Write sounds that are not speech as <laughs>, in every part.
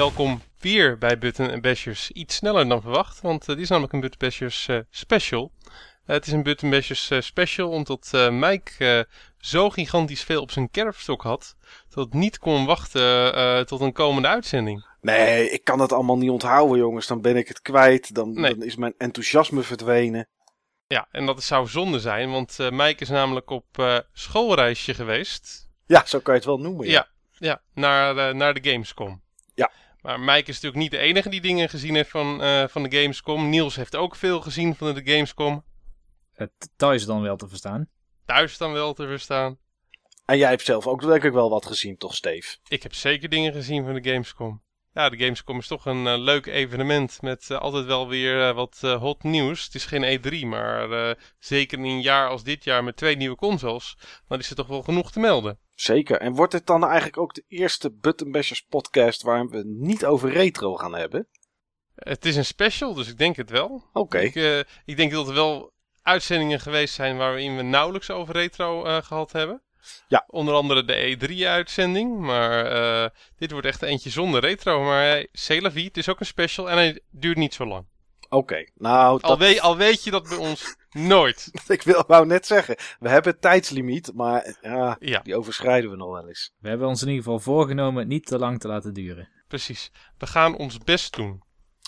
welkom weer bij Button en Bashers. Iets sneller dan verwacht, want uh, dit is namelijk een Button Bashers uh, special. Uh, het is een Button Bashers special omdat Mike zo gigantisch veel op zijn kerfstok had, dat het niet kon wachten tot een komende uitzending. Nee, ik kan dat allemaal niet onthouden jongens, dan ben ik het kwijt, dan, nee. dan is mijn enthousiasme verdwenen. Ja, en dat zou zonde zijn, want Mike is namelijk op schoolreisje geweest. Ja, zo kan je het wel noemen. Ja, ja, ja naar, naar de Gamescom. Ja. Maar Mike is natuurlijk niet de enige die dingen gezien heeft van, uh, van de Gamescom. Niels heeft ook veel gezien van de Gamescom. Het thuis dan wel te verstaan. Thuis dan wel te verstaan. En jij hebt zelf ook denk ik wel wat gezien, toch Steve? Ik heb zeker dingen gezien van de Gamescom. Ja, de Gamescom is toch een uh, leuk evenement met uh, altijd wel weer wat hot nieuws. Het is geen E3, maar zeker in een jaar als dit jaar met twee nieuwe consoles, dan is er toch wel genoeg te melden. Zeker. En wordt dit dan eigenlijk ook de eerste Button Bashers podcast waar we niet over retro gaan hebben? Het is een special, dus ik denk het wel. Oké. Ik, ik, denk dat er wel uitzendingen geweest zijn waarin we nauwelijks over retro gehad hebben. Ja. Onder andere de E3-uitzending. Maar uh, dit wordt echt eentje zonder retro. Maar uh, C'est het is ook een special en hij duurt niet zo lang. Oké, okay, nou... Dat... Al, weet, al weet je dat bij ons <laughs> nooit. ik wil, wou net zeggen, we hebben een tijdslimiet, maar ja, ja, die overschrijden we nog wel eens. We hebben ons in ieder geval voorgenomen het niet te lang te laten duren. Precies, we gaan ons best doen.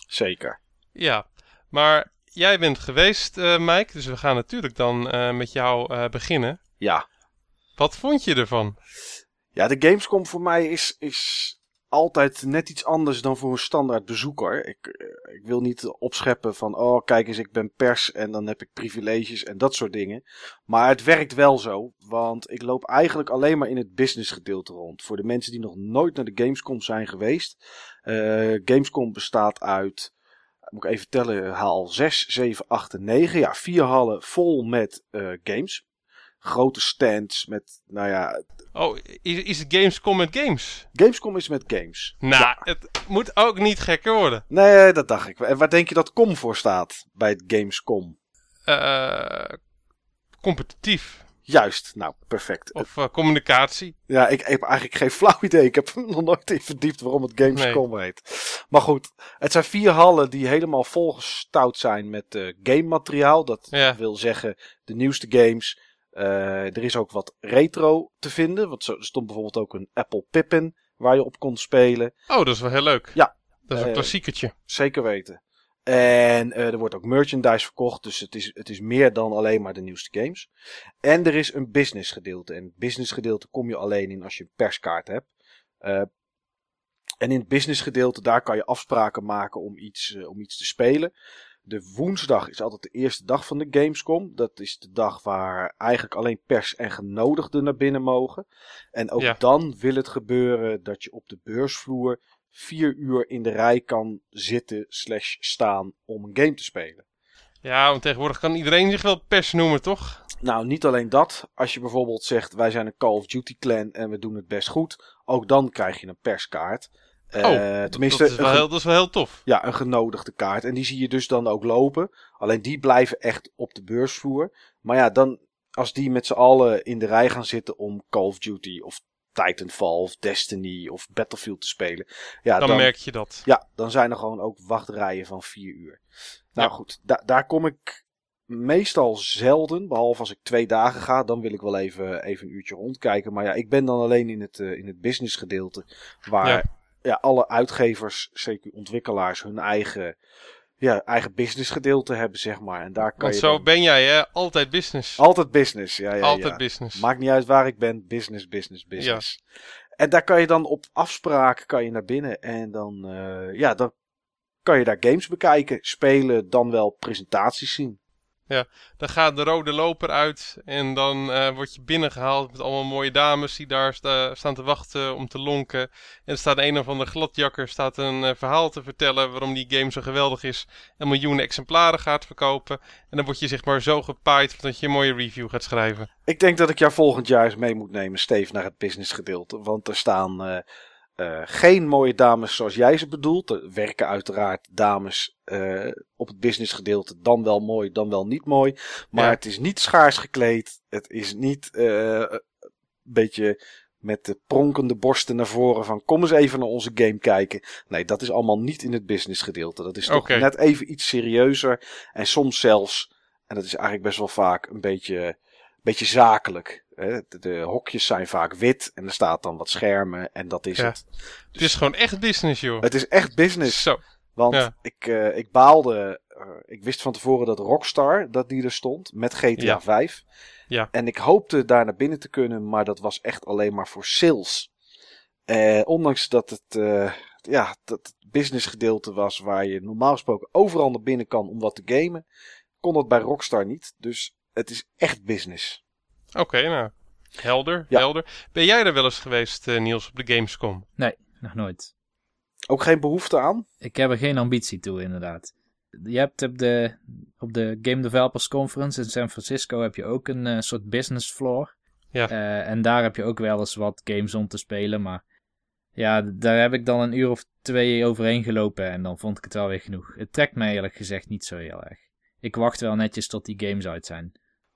Zeker. Ja, maar jij bent geweest, uh, Mike, dus we gaan natuurlijk dan uh, met jou uh, beginnen. Ja. Wat vond je ervan? Ja, de Gamescom voor mij is, is altijd net iets anders dan voor een standaard bezoeker. Ik, eh, ik wil niet opscheppen van, oh kijk eens, ik ben pers en dan heb ik privileges en dat soort dingen. Maar het werkt wel zo, want ik loop eigenlijk alleen maar in het business gedeelte rond. Voor de mensen die nog nooit naar de Gamescom zijn geweest. Uh, Gamescom bestaat uit, moet ik even tellen, haal 6, 7, 8 en 9. Ja, vier hallen vol met uh, games grote stands met, nou ja... Oh, is, is het Gamescom met games? Gamescom is met games. Nou, ja. het moet ook niet gekker worden. Nee, dat dacht ik. En waar denk je dat com voor staat bij het Gamescom? Uh, competitief. Juist, nou, perfect. Of uh, communicatie. Ja, ik, ik, heb eigenlijk geen flauw idee. Ik heb <laughs> nog nooit in verdiept waarom het Gamescom nee. heet. Maar goed, het zijn vier hallen die helemaal volgestouwd zijn met uh, game materiaal. Dat ja. wil zeggen de nieuwste games, er is ook wat retro te vinden. Want er stond bijvoorbeeld ook een Apple Pippin waar je op kon spelen. Oh, dat is wel heel leuk. Ja. Dat is een uh, klassiekertje. Zeker weten. En uh, er wordt ook merchandise verkocht. Dus het is, het is meer dan alleen maar de nieuwste games. En er is een business gedeelte. En het business gedeelte kom je alleen in als je een perskaart hebt. en in het business gedeelte daar kan je afspraken maken om iets, om iets te spelen. De woensdag is altijd de eerste dag van de Gamescom. Dat is de dag waar eigenlijk alleen pers en genodigden naar binnen mogen. En ook ja. dan wil het gebeuren dat je op de beursvloer vier uur in de rij kan zitten slash staan om een game te spelen. Ja, want tegenwoordig kan iedereen zich wel pers noemen, toch? Nou, niet alleen dat. Als je bijvoorbeeld zegt, wij zijn een Call of Duty clan en we doen het best goed. Ook dan krijg je een perskaart. Oh, uh, tenminste, dat is, wel heel, dat is wel heel tof. Ja, een genodigde kaart. En die zie je dus dan ook lopen. Alleen die blijven echt op de beursvloer. Maar ja, dan als die met z'n allen in de rij gaan zitten om Call of Duty of Titanfall of Destiny of Battlefield te spelen. Ja, dan, dan merk je dat. Ja, dan zijn er gewoon ook wachtrijen van vier uur. Nou Ja. goed, da daar kom ik meestal zelden. Behalve als ik twee dagen ga, dan wil ik wel even, even een uurtje rondkijken. Maar ja, ik ben dan alleen in het, uh, in het business gedeelte. Waar Ja. Ja. alle uitgevers, zeker ontwikkelaars, hun eigen, ja, eigen business gedeelte hebben, zeg maar. En daar kan Want je zo dan- ben jij, hè? Altijd business. Altijd business, ja, ja, Altijd ja. business. Maakt niet uit waar ik ben, business, business, business. En daar kan je dan op afspraak kan je naar binnen en dan, eh, ja, dan kan je daar games bekijken, spelen, dan wel presentaties zien. Dan gaat de rode loper uit en dan eh, word je binnengehaald met allemaal mooie dames die daar sta- staan te wachten om te lonken. En er staat een of andere gladjakker staat een eh, verhaal te vertellen waarom die game zo geweldig is en miljoenen exemplaren gaat verkopen. En dan word je zeg maar zo gepaaid dat je een mooie review gaat schrijven. Ik denk dat ik jou volgend jaar eens mee moet nemen, Steve, naar het business gedeelte. Want er staan eh, eh, geen mooie dames zoals jij ze bedoelt. Er werken uiteraard dames eh, op het business gedeelte dan wel mooi, dan wel niet mooi. Maar Ja. het is niet schaars gekleed. Het is niet eh, een beetje met de pronkende borsten naar voren van kom eens even naar onze game kijken. Nee, dat is allemaal niet in het business gedeelte. Dat is toch net even iets serieuzer. En soms zelfs, en dat is eigenlijk best wel vaak, een beetje, beetje zakelijk. De, de hokjes zijn vaak wit en er staat dan wat schermen en dat is Ja. het. Het is gewoon echt business, joh. Het is echt business. Zo. Want Ja. ik, eh, ik baalde. eh, ik wist van tevoren dat Rockstar dat die er stond met GTA Ja. 5. Ja. En ik hoopte daar naar binnen te kunnen, maar dat was echt alleen maar voor sales. Eh, ondanks dat het, ja, dat het business gedeelte was waar je normaal gesproken overal naar binnen kan om wat te gamen, kon dat bij Rockstar niet. Dus het is echt business. Oké, nou. Helder, Ja. helder. Ben jij er wel eens geweest, eh, Niels, op de Gamescom? Nee, nog nooit. Ook geen behoefte aan? Ik heb er geen ambitie toe, inderdaad. Je hebt op de, op de Game Developers Conference in San Francisco heb je ook een eh, soort business floor. Ja. Eh, en daar heb je ook wel eens wat games om te spelen, maar ja, daar heb ik dan een uur of twee overheen gelopen en dan vond ik het wel weer genoeg. Het trekt mij eerlijk gezegd niet zo heel erg. Ik wacht wel netjes tot die games uit zijn.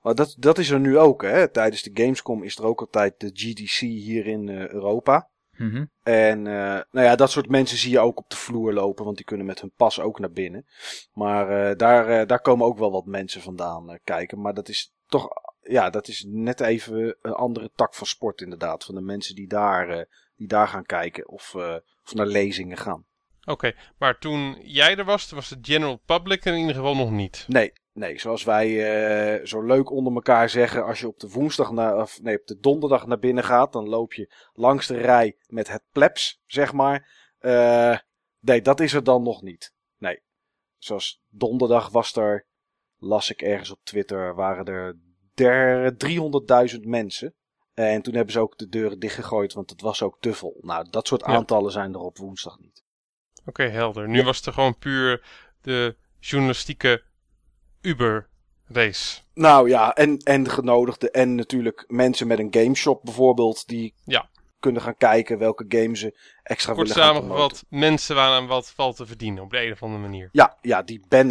Maar dat, dat is er nu ook. Hè? Tijdens de Gamescom is er ook altijd de GDC hier in eh, Europa. Mhm. En eh, nou ja, dat soort mensen zie je ook op de vloer lopen, want die kunnen met hun pas ook naar binnen. Maar eh, daar, daar komen ook wel wat mensen vandaan kijken. Maar dat is toch, ja, dat is net even een andere tak van sport inderdaad. Van de mensen die daar, die daar gaan kijken of, of naar lezingen gaan. Oké, maar toen jij er was, was de general public er in ieder geval nog niet. Nee, nee, zoals wij eh, zo leuk onder elkaar zeggen, als je op de woensdag naar, of nee, op de donderdag naar binnen gaat, dan loop je langs de rij met het plebs, zeg maar. Eh, nee, dat is er dan nog niet. Nee. Zoals donderdag was er, las ik ergens op Twitter, waren er der 300.000 mensen. En toen hebben ze ook de deuren dichtgegooid, want het was ook te vol. Nou, dat soort Ja. aantallen zijn er op woensdag niet. Oké, helder. Nu was het er gewoon puur de journalistieke Uber-race. Nou ja, en, en de genodigden en natuurlijk mensen met een gameshop bijvoorbeeld, die Ja. kunnen gaan kijken welke games ze extra Kort willen samengevat, mensen waar aan wat valt te verdienen op de een of andere manier. Ja, ja, die ben,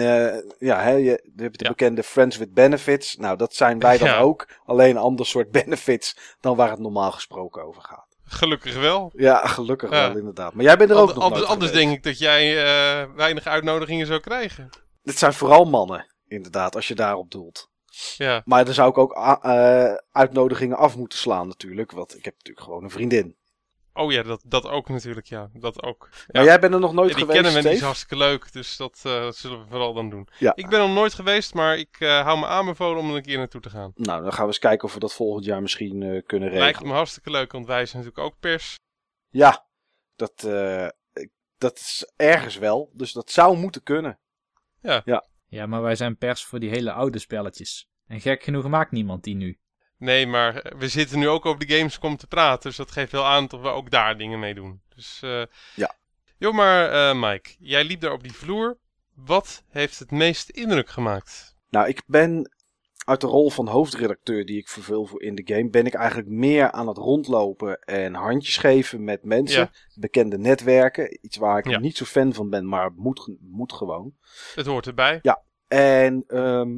ja, hè, je, je hebt de Ja. bekende Friends with Benefits. Nou, dat zijn wij dan Ja. ook. Alleen een ander soort <laughs> benefits dan waar het normaal gesproken over gaat. Gelukkig wel. Ja, gelukkig Ja. wel inderdaad. Maar jij bent er ook nog anders denk ik dat jij eh, weinig uitnodigingen zou krijgen. Het zijn vooral mannen, inderdaad, als je daarop doelt. Ja, Maar dan zou ik ook eh, uitnodigingen af moeten slaan natuurlijk. Want ik heb natuurlijk gewoon een vriendin. Oh ja, dat, dat ook natuurlijk, ja. Dat ook. Ja. Maar jij bent er nog nooit Ja, die geweest, kennen we, die is hartstikke leuk, dus dat, eh, dat zullen we vooral dan doen. Ja. Ik ben er nog nooit geweest, maar ik eh, hou me aanbevolen om er een keer naartoe te gaan. Nou, dan gaan we eens kijken of we dat volgend jaar misschien eh, kunnen Lijkt regelen. me hartstikke leuk, want wij zijn natuurlijk ook pers. Ja, dat, eh, dat is ergens wel. Dus dat zou moeten kunnen. Ja, maar wij zijn pers voor die hele oude spelletjes. En gek genoeg maakt niemand die nu. Nee, maar eh, we zitten nu ook over de Gamescom te praten, dus dat geeft wel aan dat we ook daar dingen mee doen. Dus, eh Ja. Joh, maar eh, Mike, jij liep daar op die vloer. Wat heeft het meest indruk gemaakt? Nou, ik ben uit de rol van hoofdredacteur die ik vervul voor in de game, ben ik eigenlijk meer aan het rondlopen en handjes geven met mensen. Ja. Bekende netwerken. Iets waar ik Ja. niet zo fan van ben, maar moet, moet gewoon. Het hoort erbij. En ehm,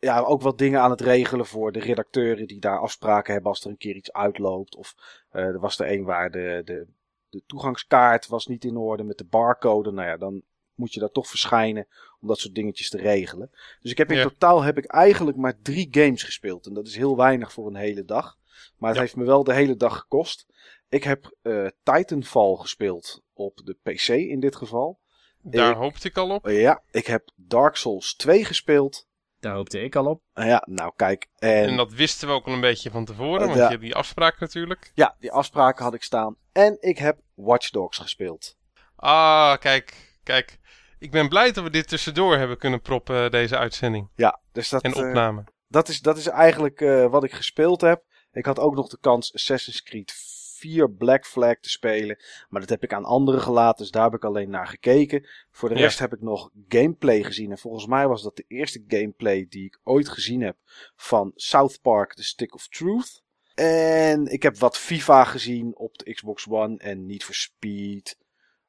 ja, ook wat dingen aan het regelen voor de redacteuren die daar afspraken hebben als er een keer iets uitloopt. Of eh, er was er een waar de, de, de toegangskaart was niet in orde met de barcode. Nou ja, dan moet je daar toch verschijnen om dat soort dingetjes te regelen. Dus ik heb in Ja. totaal heb ik eigenlijk maar drie games gespeeld. En dat is heel weinig voor een hele dag. Maar het Ja. heeft me wel de hele dag gekost. Ik heb eh, Titanfall gespeeld op de PC in dit geval. Daar Ik- hoopte ik al op. Ja, ik heb Dark Souls 2 gespeeld. Daar hoopte ik al op. Ja, nou kijk. En, En dat wisten we ook al een beetje van tevoren, Eh, want ja. je hebt die afspraak natuurlijk. ja, die afspraken had ik staan. En ik heb Watch Dogs gespeeld. Ah, kijk, kijk. Ik ben blij dat we dit tussendoor hebben kunnen proppen, deze uitzending Ja, dus dat, en eh, opname. dat, is, dat is eigenlijk eh, wat ik gespeeld heb. Ik had ook nog de kans Assassin's Creed 4 Black Flag te spelen. Maar dat heb ik aan anderen gelaten, dus daar heb ik alleen naar gekeken. Voor de Ja. rest heb ik nog gameplay gezien. En volgens mij was dat de eerste gameplay die ik ooit gezien heb van South Park The Stick of Truth. En ik heb wat FIFA gezien op de Xbox One en Need for Speed.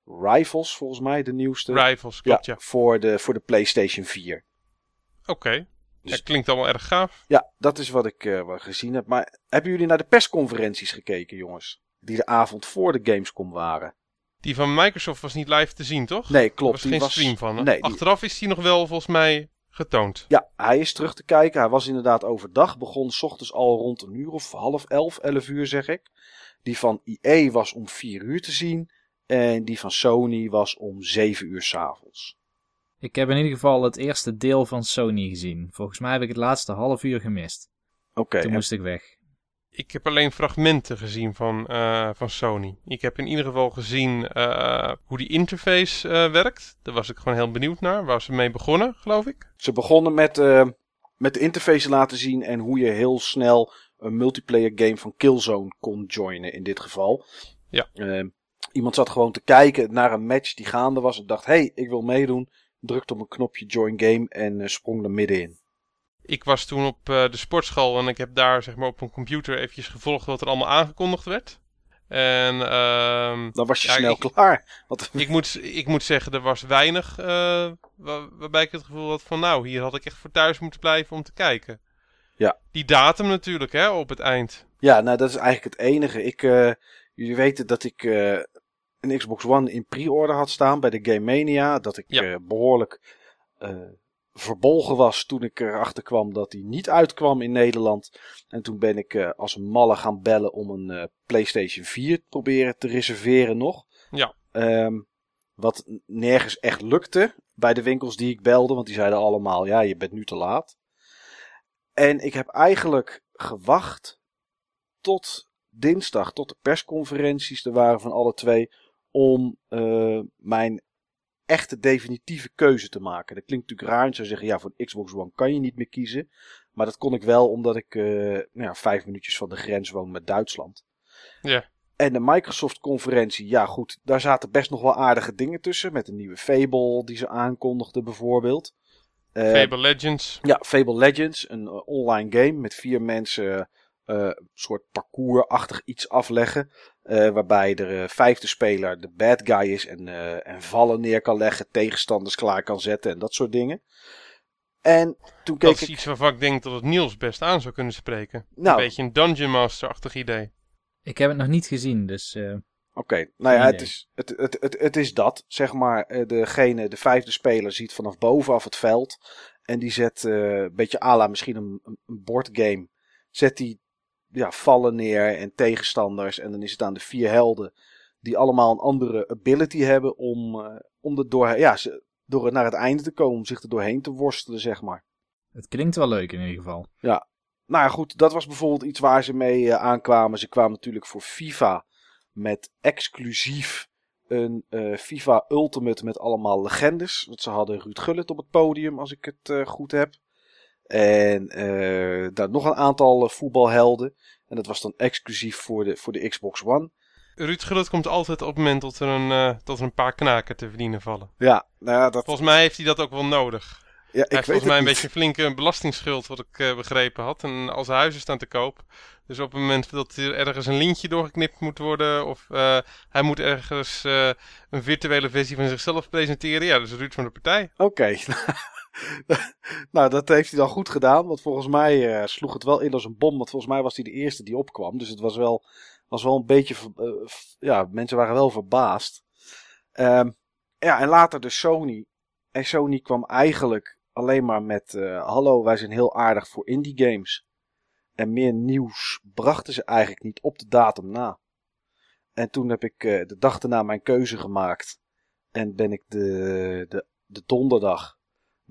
Rivals, volgens mij, de nieuwste. Rivals, klopt ja. Voor, de, voor de PlayStation 4. Oké, Dus- ja, klinkt allemaal erg gaaf. Ja, dat is wat ik wat gezien heb. Maar hebben jullie naar de persconferenties gekeken, jongens? die de avond voor de Gamescom waren. Die van Microsoft was niet live te zien, toch? Nee, Er klopt. was die geen was, stream van. hè? Nee, die- Achteraf is die nog wel volgens mij getoond. Ja, hij is terug te kijken. Hij was inderdaad overdag. Begon s ochtends al rond een uur of half elf, elf uur zeg ik. Die van EA was om vier uur te zien. En die van Sony was om zeven uur s'avonds. Ik heb in ieder geval het eerste deel van Sony gezien. Volgens mij heb ik het laatste half uur gemist. Oké, Toen en- moest ik weg. Ik heb alleen fragmenten gezien van, eh, van Sony. Ik heb in ieder geval gezien eh, hoe die interface eh, werkt. Daar was ik gewoon heel benieuwd naar. Waar ze mee begonnen, geloof ik. ze begonnen met, eh, met de interface te laten zien. En hoe je heel snel een multiplayer game van Killzone kon joinen in dit geval. Ja. Iemand zat gewoon te kijken naar een match die gaande was. En dacht, hey, ik wil meedoen. Drukte op een knopje join game en eh, sprong er middenin. Ik was toen op eh, de sportschool en ik heb daar zeg maar, op een computer eventjes gevolgd wat er allemaal aangekondigd werd. En ehm, Dan was je Ja, snel ik- klaar. Want ik, moet, ik moet zeggen, er was weinig eh, wa- waarbij ik het gevoel had van nou, hier had ik echt voor thuis moeten blijven om te kijken. Ja. Die datum natuurlijk, hè, op het eind. Ja, nou dat is eigenlijk het enige. Ik, jullie weten dat ik een Xbox One in pre-order had staan bij de Game Mania. Dat ik Ja. eh, behoorlijk eh, verbolgen was toen ik erachter kwam dat hij niet uitkwam in Nederland. En toen ben ik eh, als een malle gaan bellen om een PlayStation 4 te proberen te reserveren nog. Ja. Ehm, wat nergens echt lukte bij de winkels die ik belde, want die zeiden allemaal: ja, je bent nu te laat. En ik heb eigenlijk gewacht tot dinsdag, tot de persconferenties er waren van alle twee, om eh, mijn echte definitieve keuze te maken. Dat klinkt natuurlijk raar. Je zou zeggen, ja, voor een Xbox One kan je niet meer kiezen. Maar dat kon ik wel omdat ik eh, nou ja, vijf minuutjes van de grens woon met Duitsland. Ja. En de Microsoft-conferentie, ja goed, daar zaten best nog wel aardige dingen tussen. Met een nieuwe Fable die ze aankondigden bijvoorbeeld. Eh, Fable Legends. ja, Fable Legends, een online game met vier mensen eh, een soort parcoursachtig iets afleggen. eh, waarbij de vijfde speler de bad guy is en, eh, en vallen neer kan leggen, tegenstanders klaar kan zetten en dat soort dingen. En toen keek Dat is ik. iets waarvan ik denk dat het Niels best aan zou kunnen spreken. Nou, Een beetje een Dungeon Master-achtig idee. Ik heb het nog niet gezien, dus eh, Oké, nou ja, het is, het, het, het, het is dat. Zeg maar, eh, degene, de vijfde speler ziet vanaf bovenaf het veld. En die zet, eh, een beetje à la misschien een, een een bordgame. Zet die ja, vallen neer en tegenstanders. En dan is het aan de vier helden. Die allemaal een andere ability hebben om, eh, om er door, ja, ze, door naar het einde te komen. Om zich er doorheen te worstelen, zeg maar. het klinkt wel leuk in ieder geval. Nou ja, goed, dat was bijvoorbeeld iets waar ze mee eh, aankwamen. Ze kwamen natuurlijk voor FIFA met exclusief een eh, FIFA Ultimate met allemaal legendes. Want ze hadden Ruud Gullit op het podium, als ik het goed heb. En eh, daar nog een aantal eh, voetbalhelden. En dat was dan exclusief voor de, voor de Xbox One. Ruud Gullit komt altijd op het moment dat er een, dat er een paar knaken te verdienen vallen. Ja, nou ja, dat, Volgens mij heeft hij dat ook wel nodig. Ja, ik Hij heeft volgens mij een niet. beetje een flinke belastingsschuld, wat ik eh, begrepen had. En al zijn huizen staan te koop. Dus op het moment dat er ergens een lintje doorgeknipt moet worden, of eh, hij moet ergens eh, een virtuele versie van zichzelf presenteren, ja, dat is Ruud van de partij. Oké. <laughs> nou, dat heeft hij dan goed gedaan. Want volgens mij sloeg het wel in als een bom. Want volgens mij was hij de eerste die opkwam. Dus het was wel, was wel een beetje. ja, mensen waren wel verbaasd. Ehm, ja, en later de Sony. En Sony kwam eigenlijk alleen maar met: eh, Hallo, wij zijn heel aardig voor indie games. En meer nieuws brachten ze eigenlijk niet op de datum na. En toen heb ik eh, de dag daarna mijn keuze gemaakt. En ben ik de, de, de donderdag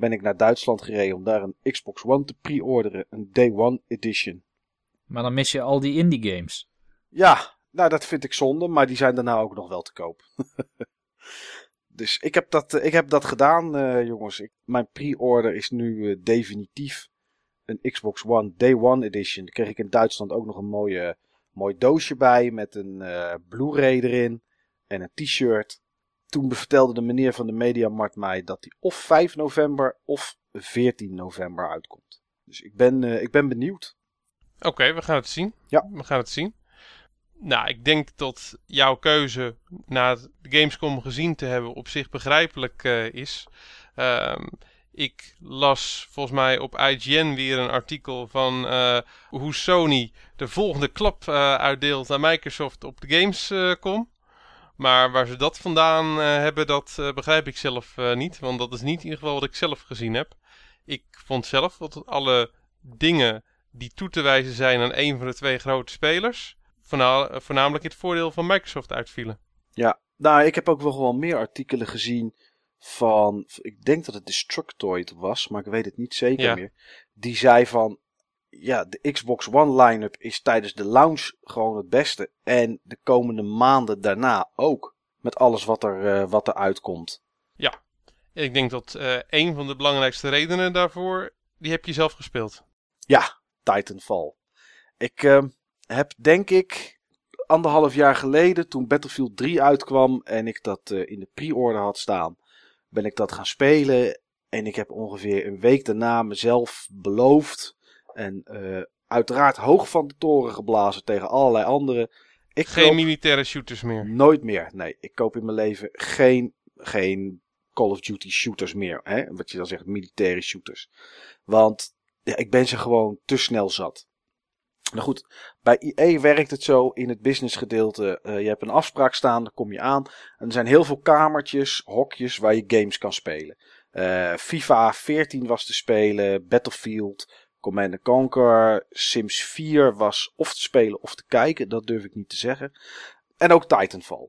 ben ik naar Duitsland gereden om daar een Xbox One te pre-orderen. Een Day One Edition. Maar dan mis je al die indie games. Ja, nou dat vind ik zonde, maar die zijn daarna ook nog wel te koop. <laughs> dus ik heb dat, eh, ik heb dat gedaan, eh, jongens. Ik, mijn pre-order is nu eh, definitief een Xbox One Day One Edition. Daar kreeg ik in Duitsland ook nog een mooie, mooi doosje bij met een Blu-ray erin en een t-shirt. Toen vertelde de meneer van de Mediamarkt mij dat die of 5 november of 14 november uitkomt. Dus ik ben, ik ben benieuwd. Oké, we gaan het zien. Ja. We gaan het zien. Nou, ik denk dat jouw keuze na Gamescom gezien te hebben op zich begrijpelijk eh, is. Ehm, Ik las volgens mij op IGN weer een artikel van hoe Sony de volgende klap uitdeelt aan Microsoft op de Gamescom. Maar waar ze dat vandaan hebben, dat begrijp ik zelf niet. Want dat is niet in ieder geval wat ik zelf gezien heb. Ik vond zelf dat alle dingen die toe te wijzen zijn aan een van de twee grote spelers, voornamelijk het voordeel van Microsoft uitvielen. Ja, nou, ik heb ook wel gewoon meer artikelen gezien van, ik denk dat het Destructoid was, maar ik weet het niet zeker meer. Die zei van, ja, de Xbox One line-up is tijdens de launch gewoon het beste. En de komende maanden daarna ook. Met alles wat er, uh, wat er uitkomt. Ja, ik denk dat uh, een van de belangrijkste redenen daarvoor, die heb je zelf gespeeld. Ja, Titanfall. Ik uh, heb denk ik anderhalf jaar geleden, toen Battlefield 3 uitkwam en ik dat uh, in de pre-order had staan, ben ik dat gaan spelen. En ik heb ongeveer een week daarna mezelf beloofd en uh, uiteraard hoog van de toren geblazen tegen allerlei anderen. Ik geen militaire shooters meer? Nooit meer. Nee, ik koop in mijn leven geen, geen Call of Duty shooters meer. Hè? Wat je dan zegt, militaire shooters. Want ja, ik ben ze gewoon te snel zat. Nou goed, bij IE werkt het zo in het businessgedeelte. Uh, je hebt een afspraak staan, daar kom je aan. En er zijn heel veel kamertjes, hokjes waar je games kan spelen. Uh, FIFA 14 was te spelen, Battlefield, Command Conquer, Sims 4 was of te spelen of te kijken, dat durf ik niet te zeggen. En ook Titanfall.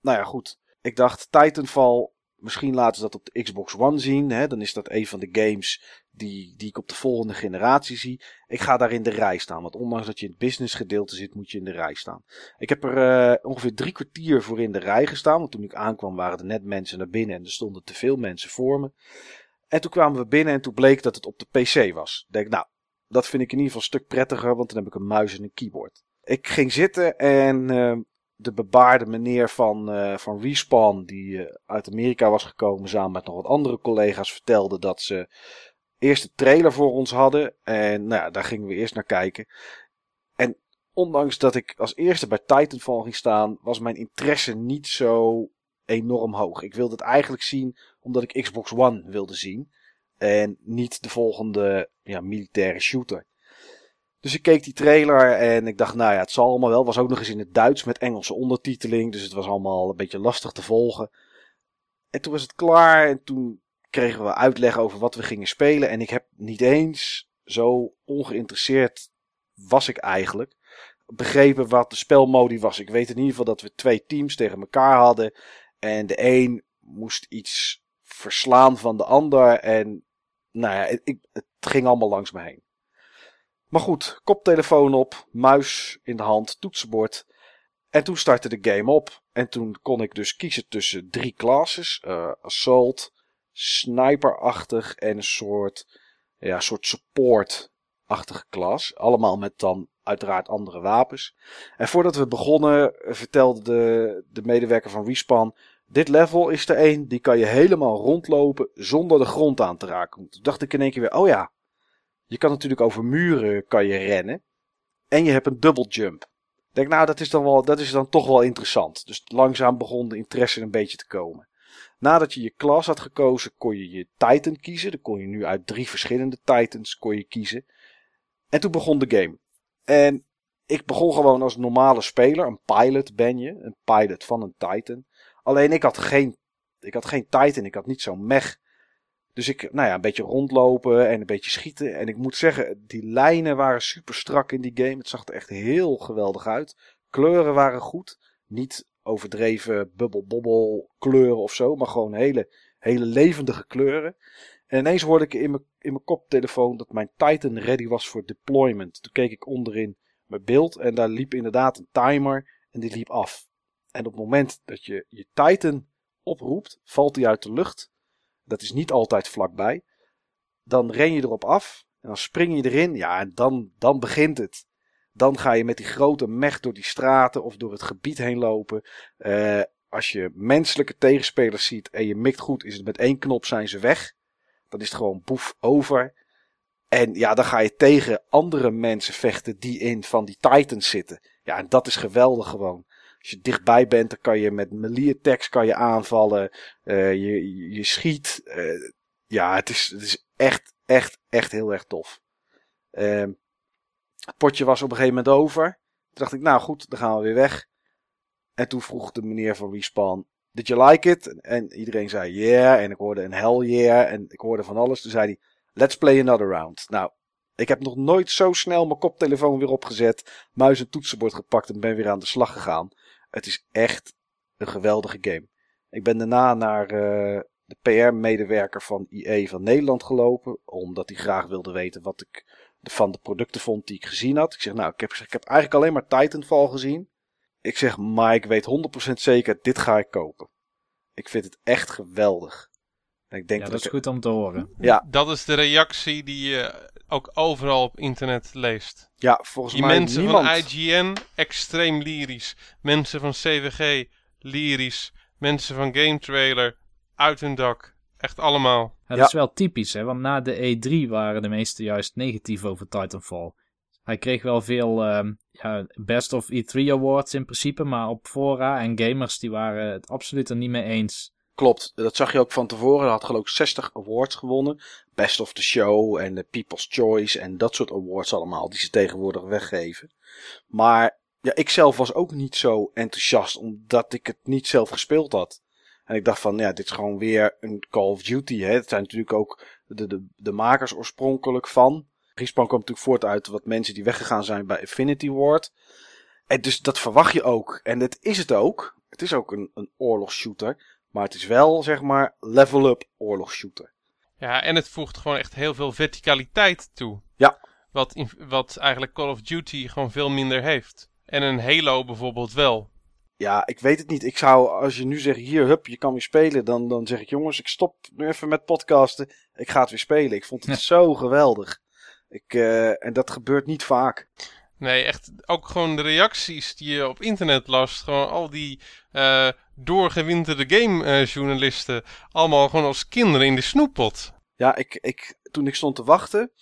Nou ja, goed. Ik dacht, Titanfall, Misschien laten ze dat op de Xbox One zien. Hè? Dan is dat een van de games die, die ik op de volgende generatie zie. Ik ga daar in de rij staan. Want ondanks dat je in het business gedeelte zit, moet je in de rij staan. Ik heb er uh, ongeveer drie kwartier voor in de rij gestaan. Want toen ik aankwam waren er net mensen naar binnen en er stonden te veel mensen voor me. En toen kwamen we binnen en toen bleek dat het op de PC was. Ik denk, nou, dat vind ik in ieder geval een stuk prettiger, want dan heb ik een muis en een keyboard. Ik ging zitten en uh, de bebaarde meneer van, uh, van Respawn, die uh, uit Amerika was gekomen, samen met nog wat andere collega's, vertelde dat ze eerst de trailer voor ons hadden. En nou ja, daar gingen we eerst naar kijken. En ondanks dat ik als eerste bij Titanfall ging staan, was mijn interesse niet zo enorm hoog. Ik wilde het eigenlijk zien omdat ik Xbox One wilde zien. En niet de volgende ja, militaire shooter. Dus ik keek die trailer en ik dacht, nou ja, het zal allemaal wel. Was ook nog eens in het Duits met Engelse ondertiteling. Dus het was allemaal een beetje lastig te volgen. En toen was het klaar en toen kregen we uitleg over wat we gingen spelen. En ik heb niet eens zo ongeïnteresseerd was ik eigenlijk. Begrepen wat de spelmodi was. Ik weet in ieder geval dat we twee teams tegen elkaar hadden. En de een moest iets verslaan van de ander. En nou ja, ik, het ging allemaal langs me heen. Maar goed, koptelefoon op, muis in de hand, toetsenbord. En toen startte de game op. En toen kon ik dus kiezen tussen drie classes. Uh, assault, sniperachtig en een soort, ja, soort support-achtige klas. Allemaal met dan uiteraard andere wapens. En voordat we begonnen vertelde de, de medewerker van Respawn... Dit level is er één, die kan je helemaal rondlopen zonder de grond aan te raken. Toen dacht ik in één keer weer, oh ja, je kan natuurlijk over muren kan je rennen. En je hebt een double jump. Ik denk, nou, dat is, dan wel, dat is dan toch wel interessant. Dus langzaam begon de interesse een beetje te komen. Nadat je je klas had gekozen, kon je je Titan kiezen. Dan kon je nu uit drie verschillende Titans kon je kiezen. En toen begon de game. En ik begon gewoon als normale speler. Een pilot ben je. Een pilot van een Titan. Alleen ik had geen, ik had geen Titan. Ik had niet zo'n mech dus ik, nou ja, een beetje rondlopen en een beetje schieten. En ik moet zeggen, die lijnen waren super strak in die game. Het zag er echt heel geweldig uit. Kleuren waren goed. Niet overdreven bubbel kleuren of zo. Maar gewoon hele, hele levendige kleuren. En ineens hoorde ik in mijn, in mijn koptelefoon dat mijn Titan ready was voor deployment. Toen keek ik onderin mijn beeld en daar liep inderdaad een timer en die liep af. En op het moment dat je je Titan oproept, valt hij uit de lucht dat is niet altijd vlakbij. Dan ren je erop af. En dan spring je erin. Ja, en dan, dan begint het. Dan ga je met die grote mech door die straten of door het gebied heen lopen. Uh, als je menselijke tegenspelers ziet en je mikt goed, is het met één knop zijn ze weg. Dan is het gewoon boef over. En ja, dan ga je tegen andere mensen vechten die in van die titans zitten. Ja, en dat is geweldig gewoon. Als je dichtbij bent, dan kan je met melee attacks kan je aanvallen. Uh, je, je schiet. Uh, Ja, het is, het is echt, echt, echt heel erg tof. Ehm, het potje was op een gegeven moment over. Toen dacht ik, nou goed, dan gaan we weer weg. En toen vroeg de meneer van Respawn, did you like it? En iedereen zei yeah. En ik hoorde een hell yeah. En ik hoorde van alles. Toen zei hij, let's play another round. Nou, ik heb nog nooit zo snel mijn koptelefoon weer opgezet, muis en toetsenbord gepakt en ben weer aan de slag gegaan. Het is echt een geweldige game. Ik ben daarna naar uh, de PR-medewerker van IE van Nederland gelopen, omdat hij graag wilde weten wat ik van de producten vond die ik gezien had. Ik zeg, nou, ik heb, ik heb eigenlijk alleen maar Titanfall gezien. Ik zeg, maar ik weet 100% zeker, dit ga ik kopen. Ik vind het echt geweldig. ik denk ja, dat, dat is goed om te horen. Ja. Dat is de reactie die je ook overal op internet leest. Ja, volgens die mij mensen van IGN, extreem lyrisch. Mensen van CWG, lyrisch. Mensen van Game Trailer, uit hun dak. Echt allemaal. Ja, dat is wel typisch, hè? want na de E3 waren de meesten juist negatief over Titanfall. Hij kreeg wel veel uh, ja, Best of E3 awards in principe, maar op fora en gamers die waren het absoluut er niet mee eens. Klopt, dat zag je ook van tevoren. Hij had geloof ik 60 awards gewonnen. Best of the Show en de People's Choice en dat soort awards allemaal die ze tegenwoordig weggeven. Maar ja, ik zelf was ook niet zo enthousiast omdat ik het niet zelf gespeeld had. En ik dacht van, ja, dit is gewoon weer een Call of Duty. Hè. Het zijn natuurlijk ook de, de, de makers oorspronkelijk van. Respawn kwam natuurlijk voort uit wat mensen die weggegaan zijn bij Infinity Ward. En dus dat verwacht je ook. En dat is het ook. Het is ook een, een oorlogsshooter. Maar het is wel, zeg maar, level-up oorlogsshooter. Ja, en het voegt gewoon echt heel veel verticaliteit toe. Ja. Wat, wat eigenlijk Call of Duty gewoon veel minder heeft. En een Halo bijvoorbeeld wel. Ja, ik weet het niet. Ik zou, als je nu zegt, hier, hup, je kan weer spelen. Dan, dan zeg ik, jongens, ik stop nu even met podcasten. Ik ga het weer spelen. Ik vond het zo geweldig. Ik, uh, en dat gebeurt niet vaak. Nee, echt ook gewoon de reacties die je op internet las. Gewoon al die uh, doorgewinterde gamejournalisten. allemaal gewoon als kinderen in de snoeppot. Ja, ik, ik, toen ik stond te wachten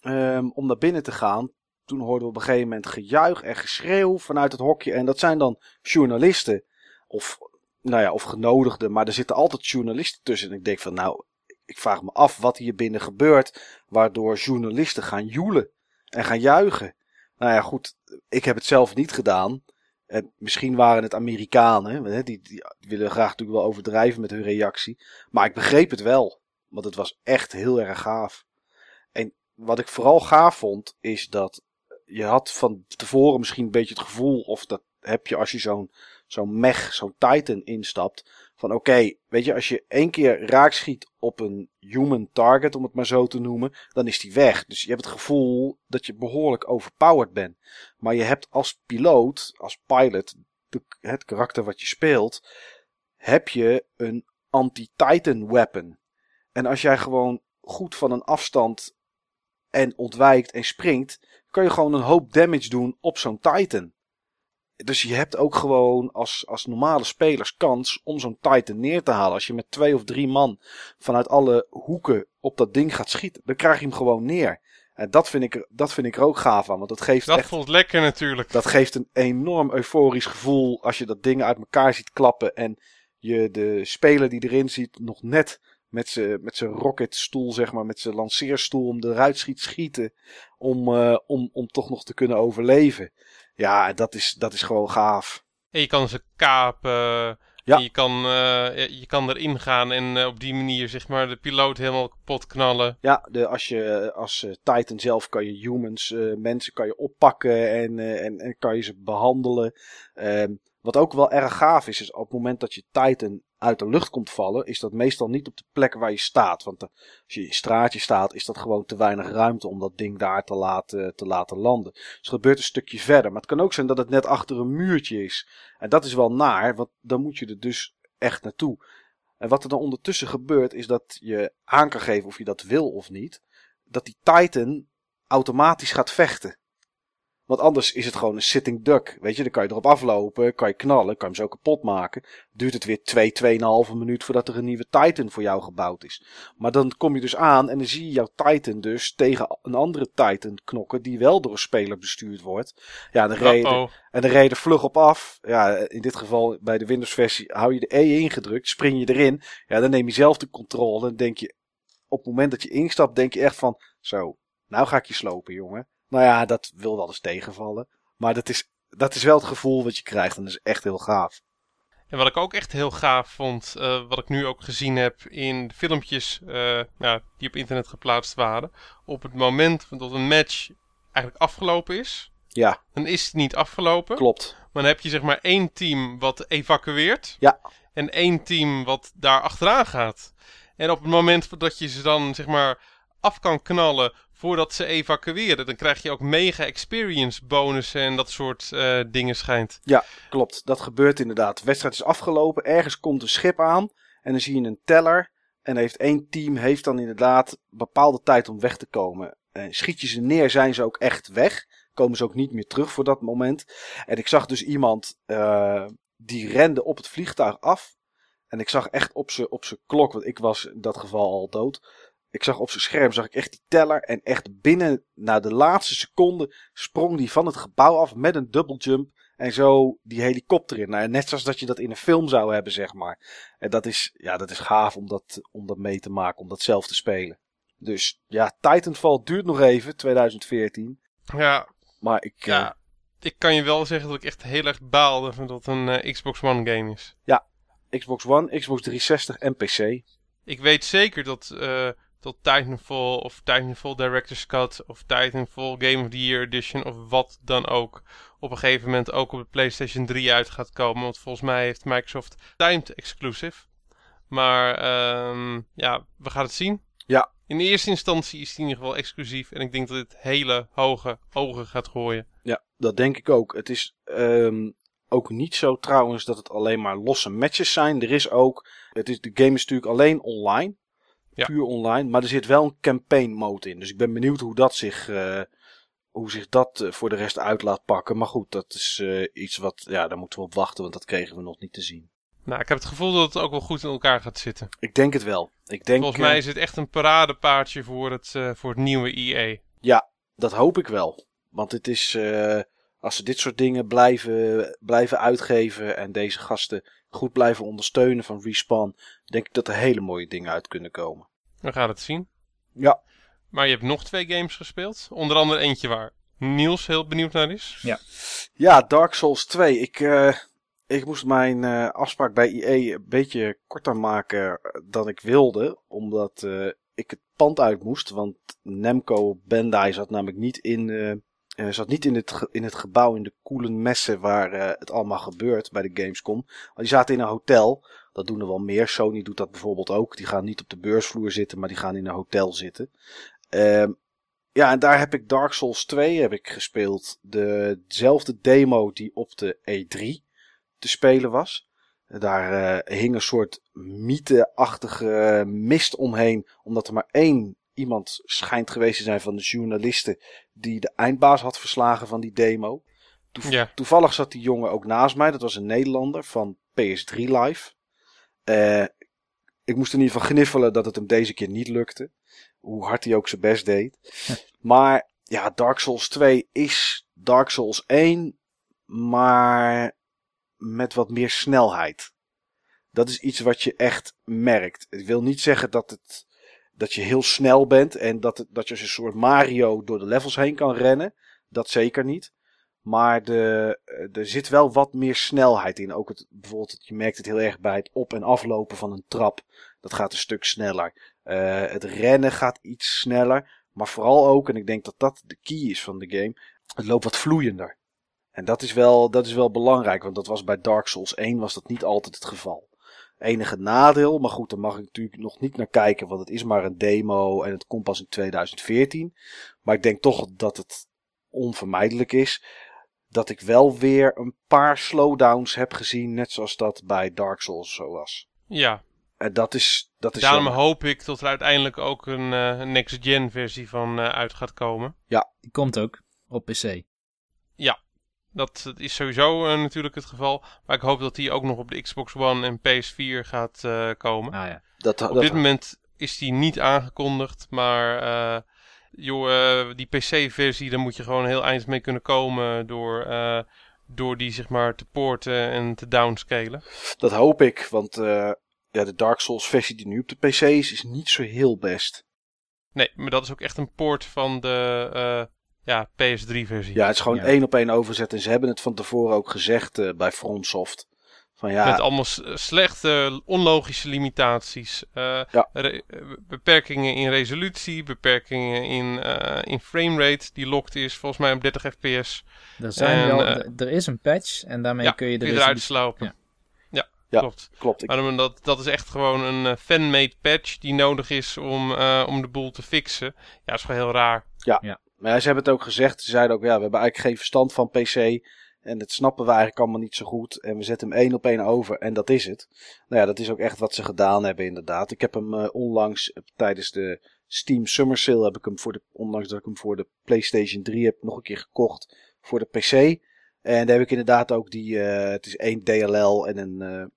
um, om naar binnen te gaan. Toen hoorden we op een gegeven moment gejuich en geschreeuw vanuit het hokje. En dat zijn dan journalisten. Of, nou ja, of genodigden. Maar er zitten altijd journalisten tussen. En ik denk van, nou, ik vraag me af wat hier binnen gebeurt. Waardoor journalisten gaan joelen en gaan juichen. Nou ja, goed, ik heb het zelf niet gedaan. En misschien waren het Amerikanen, hè, die, die, willen graag natuurlijk wel overdrijven met hun reactie. Maar ik begreep het wel, want het was echt heel erg gaaf. En wat ik vooral gaaf vond, is dat je had van tevoren misschien een beetje het gevoel, of dat heb je als je zo'n zo'n mech, zo'n Titan instapt. Van oké, weet je, als je één keer raakschiet op een human target, om het maar zo te noemen, dan is die weg. Dus je hebt het gevoel dat je behoorlijk overpowered bent. Maar je hebt als piloot, als pilot, het karakter wat je speelt, heb je een anti-Titan weapon. En als jij gewoon goed van een afstand en ontwijkt en springt, kan je gewoon een hoop damage doen op zo'n Titan. Dus je hebt ook gewoon als, als normale spelers kans om zo'n Titan neer te halen. Als je met twee of drie man vanuit alle hoeken op dat ding gaat schieten, dan krijg je hem gewoon neer. En dat vind ik, dat vind ik er ook gaaf aan. Want dat geeft. Dat echt, voelt lekker natuurlijk. Dat geeft een enorm euforisch gevoel als je dat ding uit elkaar ziet klappen. En je de speler die erin ziet nog net met zijn met rocketstoel, zeg maar, met zijn lanceerstoel om eruit schiet schieten. Om, uh, om, om toch nog te kunnen overleven. Ja, dat is, dat is gewoon gaaf. En je kan ze kapen. Ja. Je, kan, uh, je kan erin gaan en uh, op die manier zeg maar de piloot helemaal kapot knallen. Ja, de, als je als uh, Titan zelf kan je humans, mensen kan je oppakken en, en, en kan je ze behandelen. Ehm, wat ook wel erg gaaf is, is op het moment dat je Titan uit de lucht komt vallen, is dat meestal niet op de plek waar je staat. Want als je in straatje staat, is dat gewoon te weinig ruimte om dat ding daar te laten, te laten landen. Dus het gebeurt een stukje verder. Maar het kan ook zijn dat het net achter een muurtje is. En dat is wel naar, want dan moet je er dus echt naartoe. En wat er dan ondertussen gebeurt, is dat je aan kan geven of je dat wil of niet. Dat die Titan automatisch gaat vechten. Want anders is het gewoon een sitting duck. Weet je, dan kan je erop aflopen, kan je knallen, kan je hem zo kapot maken. Duurt het weer 2, twee, 2,5 minuut voordat er een nieuwe Titan voor jou gebouwd is. Maar dan kom je dus aan en dan zie je jouw Titan dus tegen een andere Titan knokken die wel door een speler bestuurd wordt. Ja, dan reden, en dan reden vlug op af. Ja, in dit geval bij de Windows versie hou je de E ingedrukt, spring je erin. Ja, dan neem je zelf de controle en denk je, op het moment dat je instapt, denk je echt van, zo, nou ga ik je slopen, jongen. Nou ja, dat wil wel eens tegenvallen. Maar dat is, dat is wel het gevoel wat je krijgt en dat is echt heel gaaf. En wat ik ook echt heel gaaf vond, uh, wat ik nu ook gezien heb in de filmpjes uh, nou, die op internet geplaatst waren. Op het moment dat een match eigenlijk afgelopen is, ja. dan is het niet afgelopen. Klopt. Maar dan heb je zeg maar één team wat evacueert. Ja. En één team wat daar achteraan gaat. En op het moment dat je ze dan zeg maar af kan knallen voordat ze evacueren, dan krijg je ook mega experience bonussen en dat soort uh, dingen schijnt. Ja, klopt. Dat gebeurt inderdaad. De wedstrijd is afgelopen, ergens komt een schip aan en dan zie je een teller. En heeft één team heeft dan inderdaad bepaalde tijd om weg te komen. En schiet je ze neer, zijn ze ook echt weg. Komen ze ook niet meer terug voor dat moment. En ik zag dus iemand uh, die rende op het vliegtuig af. En ik zag echt op zijn op klok, want ik was in dat geval al dood. Ik zag op zijn scherm zag ik echt die teller. En echt binnen, na de laatste seconde, sprong die van het gebouw af met een double jump. En zo die helikopter in. Nou, net zoals dat je dat in een film zou hebben, zeg maar. En dat is, ja, dat is gaaf om dat, om dat mee te maken, om dat zelf te spelen. Dus ja, Titanfall duurt nog even, 2014. Ja. Maar ik... Ja, uh, ik kan je wel zeggen dat ik echt heel erg baalde van dat een uh, Xbox One game is. Ja, Xbox One, Xbox 360 en PC. Ik weet zeker dat, uh, dat Titanfall of Titanfall Director's Cut of Titanfall Game of the Year Edition of wat dan ook op een gegeven moment ook op de PlayStation 3 uit gaat komen. Want volgens mij heeft Microsoft timed exclusive. Maar um, ja, we gaan het zien. Ja. In eerste instantie is het in ieder geval exclusief. En ik denk dat dit hele hoge ogen gaat gooien. Ja, dat denk ik ook. Het is um, ook niet zo trouwens dat het alleen maar losse matches zijn. Er is ook. Het is, de game is natuurlijk alleen online. Ja. Puur online. Maar er zit wel een campaign mode in. Dus ik ben benieuwd hoe dat zich. Uh, hoe zich dat uh, voor de rest uit laat pakken. Maar goed, dat is uh, iets wat. Ja, daar moeten we op wachten. Want dat kregen we nog niet te zien. Nou, ik heb het gevoel dat het ook wel goed in elkaar gaat zitten. Ik denk het wel. Ik denk, Volgens mij is het echt een paradepaardje voor het, voor het nieuwe EA. Ja, dat hoop ik wel. Want het is, als ze dit soort dingen blijven, blijven uitgeven en deze gasten goed blijven ondersteunen van Respawn, denk ik dat er hele mooie dingen uit kunnen komen. We gaan het zien. Ja. Maar je hebt nog twee games gespeeld. Onder andere eentje waar Niels heel benieuwd naar is. Ja. Ja, Dark Souls 2. Ik, uh, ik moest mijn uh, afspraak bij IE een beetje korter maken dan ik wilde. Omdat uh, ik het pand uit moest. Want Nemco Bandai zat namelijk niet in, uh, zat niet in, het, in het gebouw in de koelen messen waar het allemaal gebeurt bij de Gamescom. Maar die zaten in een hotel. Dat doen er wel meer. Sony doet dat bijvoorbeeld ook. Die gaan niet op de beursvloer zitten, maar die gaan in een hotel zitten. Uh, ja, en daar heb ik Dark Souls 2 heb ik gespeeld. De, dezelfde demo die op de E3 te spelen was. Daar uh, hing een soort mythe-achtige mist omheen, omdat er maar één iemand schijnt geweest te zijn van de journalisten die de eindbaas had verslagen van die demo. Toev ja. Toevallig zat die jongen ook naast mij, dat was een Nederlander van PS3 Live. Uh, ik moest in ieder geval gniffelen dat het hem deze keer niet lukte. Hoe hard hij ook zijn best deed. maar ja, Dark Souls 2 is Dark Souls 1, maar met wat meer snelheid. Dat is iets wat je echt merkt. Ik wil niet zeggen dat, het, dat je heel snel bent en dat, dat je als een soort Mario door de levels heen kan rennen. Dat zeker niet. Maar de, er zit wel wat meer snelheid in. Ook het, bijvoorbeeld, je merkt het heel erg bij het op- en aflopen van een trap. Dat gaat een stuk sneller. Uh, het rennen gaat iets sneller. Maar vooral ook, en ik denk dat dat de key is van de game, het loopt wat vloeiender. En dat is wel, dat is wel belangrijk, want dat was bij Dark Souls 1 was dat niet altijd het geval. Enige nadeel, maar goed, daar mag ik natuurlijk nog niet naar kijken, want het is maar een demo en het komt pas in 2014. Maar ik denk toch dat het onvermijdelijk is dat ik wel weer een paar slowdowns heb gezien, net zoals dat bij Dark Souls zo was. Ja. En dat is, dat is Daarom jammer. hoop ik dat er uiteindelijk ook een, uh, een next-gen versie van uh, uit gaat komen. Ja. Die komt ook op PC. Ja, dat, is sowieso uh, natuurlijk het geval. Maar ik hoop dat die ook nog op de Xbox One en PS4 gaat uh, komen. Ah, ja. dat, op dat, dit moment is die niet aangekondigd, maar uh, joh, die PC-versie, daar moet je gewoon heel eind mee kunnen komen door, door die zeg maar te porten en te downscalen. Dat hoop ik, want ja, de Dark Souls versie die nu op de PC is, is niet zo heel best. Nee, maar dat is ook echt een poort van de uh, ja, PS3-versie. Ja, het is gewoon één op één overzet. En ze hebben het van tevoren ook gezegd uh, bij FromSoft. Van, ja, Met allemaal slechte, onlogische limitaties. Uh, ja. beperkingen in resolutie, beperkingen in, in framerate die locked is, volgens mij op 30 fps. Er, zijn wel, er is een patch en daarmee ja, kun je de eruit slopen. Ja. Ja, klopt. klopt. Maar dat, dat is echt gewoon een uh, fan-made patch die nodig is om, uh, om de boel te fixen. Ja, dat is gewoon heel raar. Ja. ja, maar ze hebben het ook gezegd. Ze zeiden ook, ja, we hebben eigenlijk geen verstand van PC. En dat snappen we eigenlijk allemaal niet zo goed. En we zetten hem één op één over en dat is het. Nou ja, dat is ook echt wat ze gedaan hebben inderdaad. Ik heb hem uh, onlangs tijdens de Steam Summer Sale heb ik hem voor de, ondanks dat ik hem voor de PlayStation 3 heb, nog een keer gekocht voor de PC. En daar heb ik inderdaad ook die, het is één DLL en een,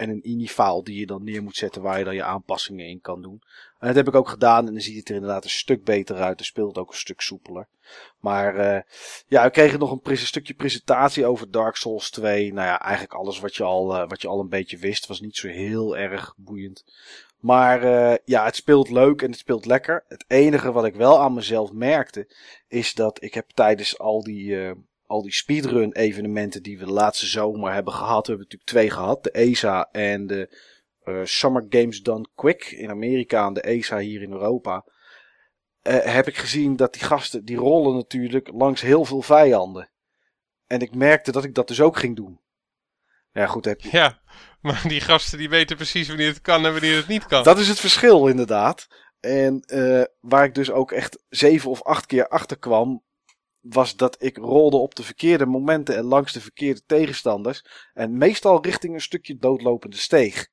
en een ini-file die je dan neer moet zetten waar je dan je aanpassingen in kan doen. En dat heb ik ook gedaan en dan ziet het er inderdaad een stuk beter uit. En speelt het ook een stuk soepeler. Maar uh, ja, we kregen nog een, stukje presentatie over Dark Souls 2. Nou ja, eigenlijk alles wat je al, uh, wat je al een beetje wist. Was niet zo heel erg boeiend. Maar uh, ja, het speelt leuk en het speelt lekker. Het enige wat ik wel aan mezelf merkte, is dat ik heb tijdens al die al die speedrun evenementen die we de laatste zomer hebben gehad. We hebben natuurlijk twee gehad. De ESA en de uh, Summer Games Done Quick in Amerika en de ESA hier in Europa. Uh, heb ik gezien dat die gasten, die rollen natuurlijk langs heel veel vijanden. En ik merkte dat ik dat dus ook ging doen. Ja, goed. Heb je... Ja, maar die gasten die weten precies wanneer het kan en wanneer het niet kan. Dat is het verschil inderdaad. En uh, waar ik dus ook echt zeven of acht keer achter kwam, was dat ik rolde op de verkeerde momenten en langs de verkeerde tegenstanders. En meestal richting een stukje doodlopende steeg.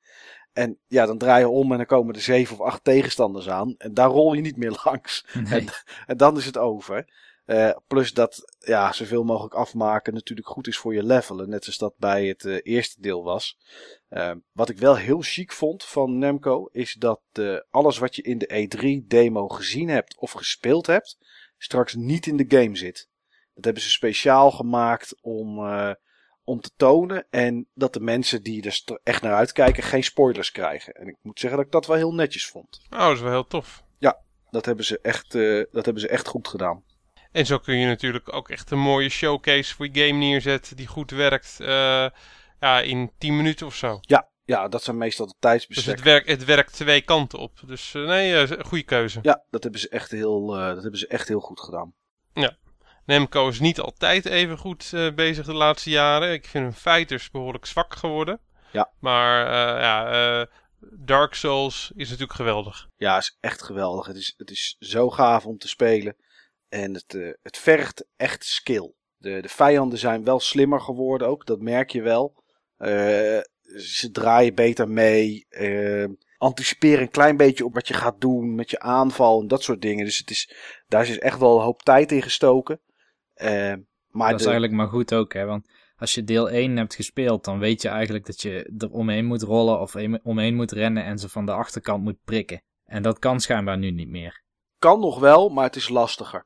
En ja, dan draai je om en dan komen er zeven of acht tegenstanders aan. En daar rol je niet meer <laughs> langs. En, en, dan is het over. Uh, plus dat ja, zoveel mogelijk afmaken natuurlijk goed is voor je levelen. Net zoals dat bij het uh, eerste deel was. Uh, wat ik wel heel chic vond van Nemco is dat alles wat je in de E3 demo gezien hebt of gespeeld hebt straks niet in de game zit. Dat hebben ze speciaal gemaakt om, uh, om te tonen. En dat de mensen die er echt naar uitkijken geen spoilers krijgen. En ik moet zeggen dat ik dat wel heel netjes vond. Oh, dat is wel heel tof. Ja, dat hebben ze echt, uh, dat hebben ze echt goed gedaan. En zo kun je natuurlijk ook echt een mooie showcase voor je game neerzetten die goed werkt. Uh, ja, in 10 minuten of zo. Ja, ja, dat zijn meestal de tijdsbestek. Dus het, werkt, het werkt twee kanten op. Dus uh, nee, uh, goede keuze. Ja, dat hebben, ze echt heel, uh, dat hebben ze echt heel goed gedaan. Ja. Nemco is niet altijd even goed bezig de laatste jaren. Ik vind hun fighters behoorlijk zwak geworden. Ja. Maar ja, Dark Souls is natuurlijk geweldig. Ja, is echt geweldig. Het is, het is zo gaaf om te spelen. En het, het vergt echt skill. De, de vijanden zijn wel slimmer geworden ook, dat merk je wel. Uh, ze draaien beter mee. Uh, anticiperen een klein beetje op wat je gaat doen met je aanval en dat soort dingen. Dus het is, daar is echt wel een hoop tijd in gestoken. Uh, maar dat is eigenlijk maar goed ook, hè? Want als je deel 1 hebt gespeeld, dan weet je eigenlijk dat je er omheen moet rollen of omheen moet rennen en ze van de achterkant moet prikken. En dat kan schijnbaar nu niet meer. Kan nog wel, maar het is lastiger.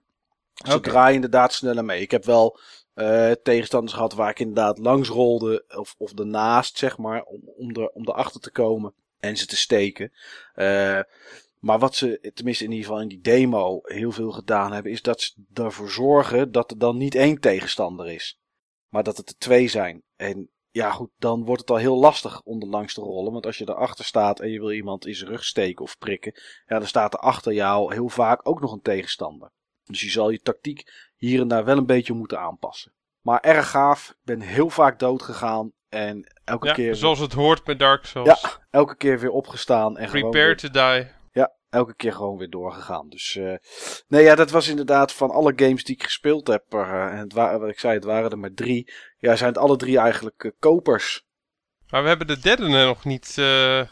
Ze okay. draaien inderdaad sneller mee. Ik heb wel uh, tegenstanders gehad waar ik inderdaad langs rolde of, of ernaast, zeg maar, om, om, er, om erachter te komen en ze te steken. Uh, maar wat ze, tenminste in ieder geval in die demo, heel veel gedaan hebben, is dat ze ervoor zorgen dat er dan niet één tegenstander is. Maar dat het er twee zijn. En ja, goed, dan wordt het al heel lastig om er langs te rollen. Want als je erachter staat en je wil iemand in zijn rug steken of prikken, ja, dan staat er achter jou heel vaak ook nog een tegenstander. Dus je zal je tactiek hier en daar wel een beetje moeten aanpassen. Maar erg gaaf. Ik ben heel vaak dood gegaan. En elke ja, keer. Zoals het hoort met Dark Souls. Ja, elke keer weer opgestaan. En Prepare weer, to die. Ja, elke keer gewoon weer doorgegaan. Dus. Uh, nee, ja, dat was inderdaad van alle games die ik gespeeld heb. Uh, en het waren, wat ik zei, het waren er maar drie. Ja, zijn het alle drie eigenlijk uh, kopers. Maar we hebben de derde nog niet uh,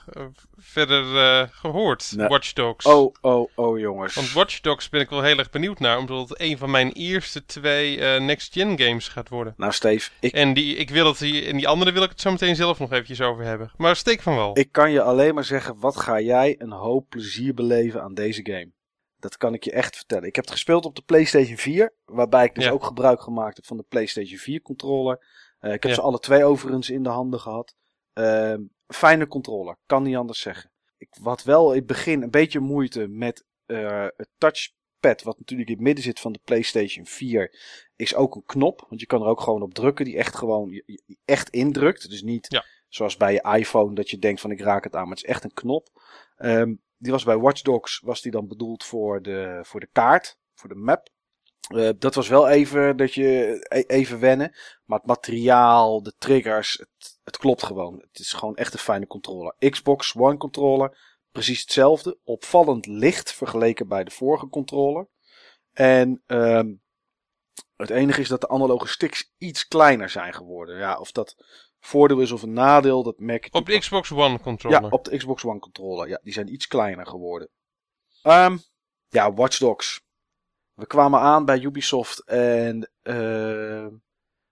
verder uh, gehoord. Nee. Watch Dogs. Oh, oh, oh jongens. Want Watch Dogs ben ik wel heel erg benieuwd naar. Omdat het een van mijn eerste twee uh, next-gen games gaat worden. Nou Steve, ik... En die, ik wil het en die andere wil ik het zo meteen zelf nog eventjes over hebben. Maar steek van wel. Ik kan je alleen maar zeggen, wat ga jij een hoop plezier beleven aan deze game. Dat kan ik je echt vertellen. Ik heb het gespeeld op de PlayStation 4. Waarbij ik dus ja. ook gebruik gemaakt heb van de PlayStation 4 controller. Uh, ik heb ja. ze alle twee overigens in de handen gehad. Uh, fijne controller, kan niet anders zeggen. Ik had wel in het begin een beetje moeite met uh, het touchpad, wat natuurlijk in het midden zit van de PlayStation 4, is ook een knop. Want je kan er ook gewoon op drukken, die echt gewoon echt indrukt. Dus niet zoals bij je iPhone dat je denkt van ik raak het aan, maar het is echt een knop. Um, die was bij Watch Dogs was die dan bedoeld voor de, voor de kaart, voor de map. Uh, dat was wel even dat je e-, even wennen. Maar het materiaal, de triggers, het, het klopt gewoon. Het is gewoon echt een fijne controller. Xbox One controller, precies hetzelfde. Opvallend licht vergeleken bij de vorige controller. En um, het enige is dat de analoge sticks iets kleiner zijn geworden. Ja, of dat voordeel is of een nadeel, dat merk ik. Op de Xbox One controller? Ja, op de Xbox One controller. Ja, die zijn iets kleiner geworden. Um, ja, Watch Dogs. We kwamen aan bij Ubisoft en uh,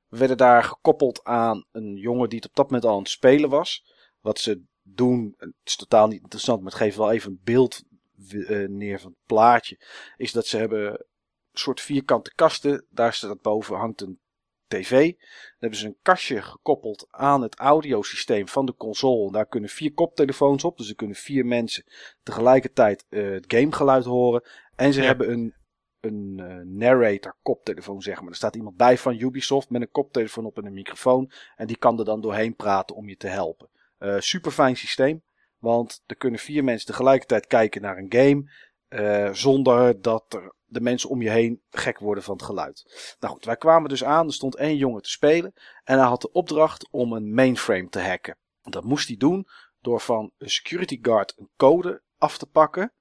we werden daar gekoppeld aan een jongen die het op dat moment al aan het spelen was. Wat ze doen, het is totaal niet interessant, maar het geeft wel even een beeld uh, neer van het plaatje. Is dat ze hebben een soort vierkante kasten. Daar staat boven hangt een tv. Dan hebben ze een kastje gekoppeld aan het audiosysteem van de console. Daar kunnen vier koptelefoons op. Dus er kunnen vier mensen tegelijkertijd uh, het gamegeluid horen. En ze hebben een, een uh, narrator koptelefoon, zeg maar. Er staat iemand bij van Ubisoft met een koptelefoon op en een microfoon. En die kan er dan doorheen praten om je te helpen. Uh, super fijn systeem. Want er kunnen vier mensen tegelijkertijd kijken naar een game. Uh, zonder dat er de mensen om je heen gek worden van het geluid. Nou goed, wij kwamen dus aan. Er stond één jongen te spelen. En hij had de opdracht om een mainframe te hacken. Dat moest hij doen door van een security guard een code af te pakken.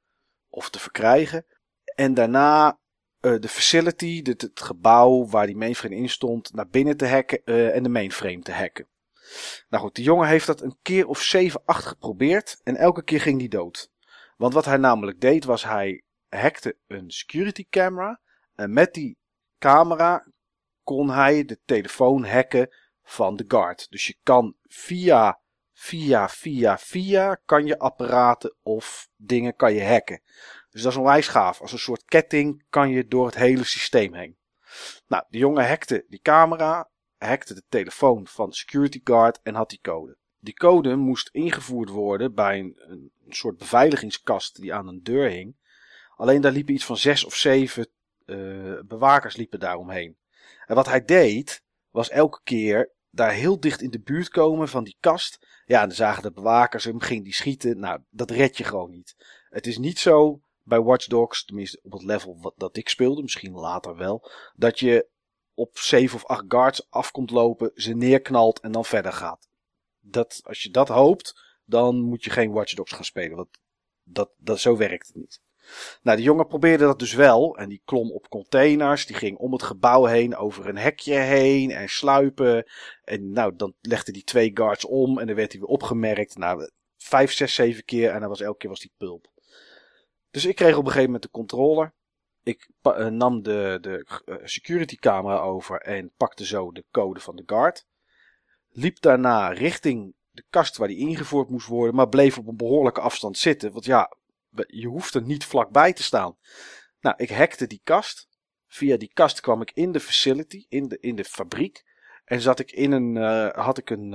Of te verkrijgen. En daarna uh, de facility, het, gebouw waar die mainframe in stond, naar binnen te hacken uh, en de mainframe te hacken. Nou goed, die jongen heeft dat een keer of 7, 8 geprobeerd en elke keer ging die dood. Want wat hij namelijk deed was hij hackte een security camera. En met die camera kon hij de telefoon hacken van de guard. Dus je kan via, via, via, via kan je apparaten of dingen kan je hacken. Dus dat is onwijs gaaf. Als een soort ketting kan je door het hele systeem heen. Nou, de jongen hackte die camera, hackte de telefoon van de security guard en had die code. Die code moest ingevoerd worden bij een, een soort beveiligingskast die aan een deur hing. Alleen daar liepen iets van zes of zeven uh, bewakers liepen daar omheen. En wat hij deed, was elke keer daar heel dicht in de buurt komen van die kast. Ja, dan zagen de bewakers hem, ging die schieten. Nou, dat red je gewoon niet. Het is niet zo bij Watch Dogs, tenminste op het level wat, dat ik speelde, misschien later wel, dat je op zeven of acht guards afkomt lopen, ze neerknalt en dan verder gaat. Dat, als je dat hoopt, dan moet je geen Watch Dogs gaan spelen. Want dat, dat, zo werkt het niet. Nou, die jongen probeerde dat dus wel. En die klom op containers. Die ging om het gebouw heen, over een hekje heen en sluipen. En nou, dan legde die twee guards om en dan werd hij weer opgemerkt. Nou, vijf, zes, zeven keer en dan was elke keer was die pulp. Dus ik kreeg op een gegeven moment de controller. Ik uh, nam de, de uh, security camera over en pakte zo de code van de guard. Liep daarna richting de kast waar die ingevoerd moest worden, maar bleef op een behoorlijke afstand zitten. Want ja, je hoeft er niet vlakbij te staan. Nou, ik hackte die kast. Via die kast kwam ik in de facility, in de, in de fabriek. En zat ik in een, uh, had, ik een,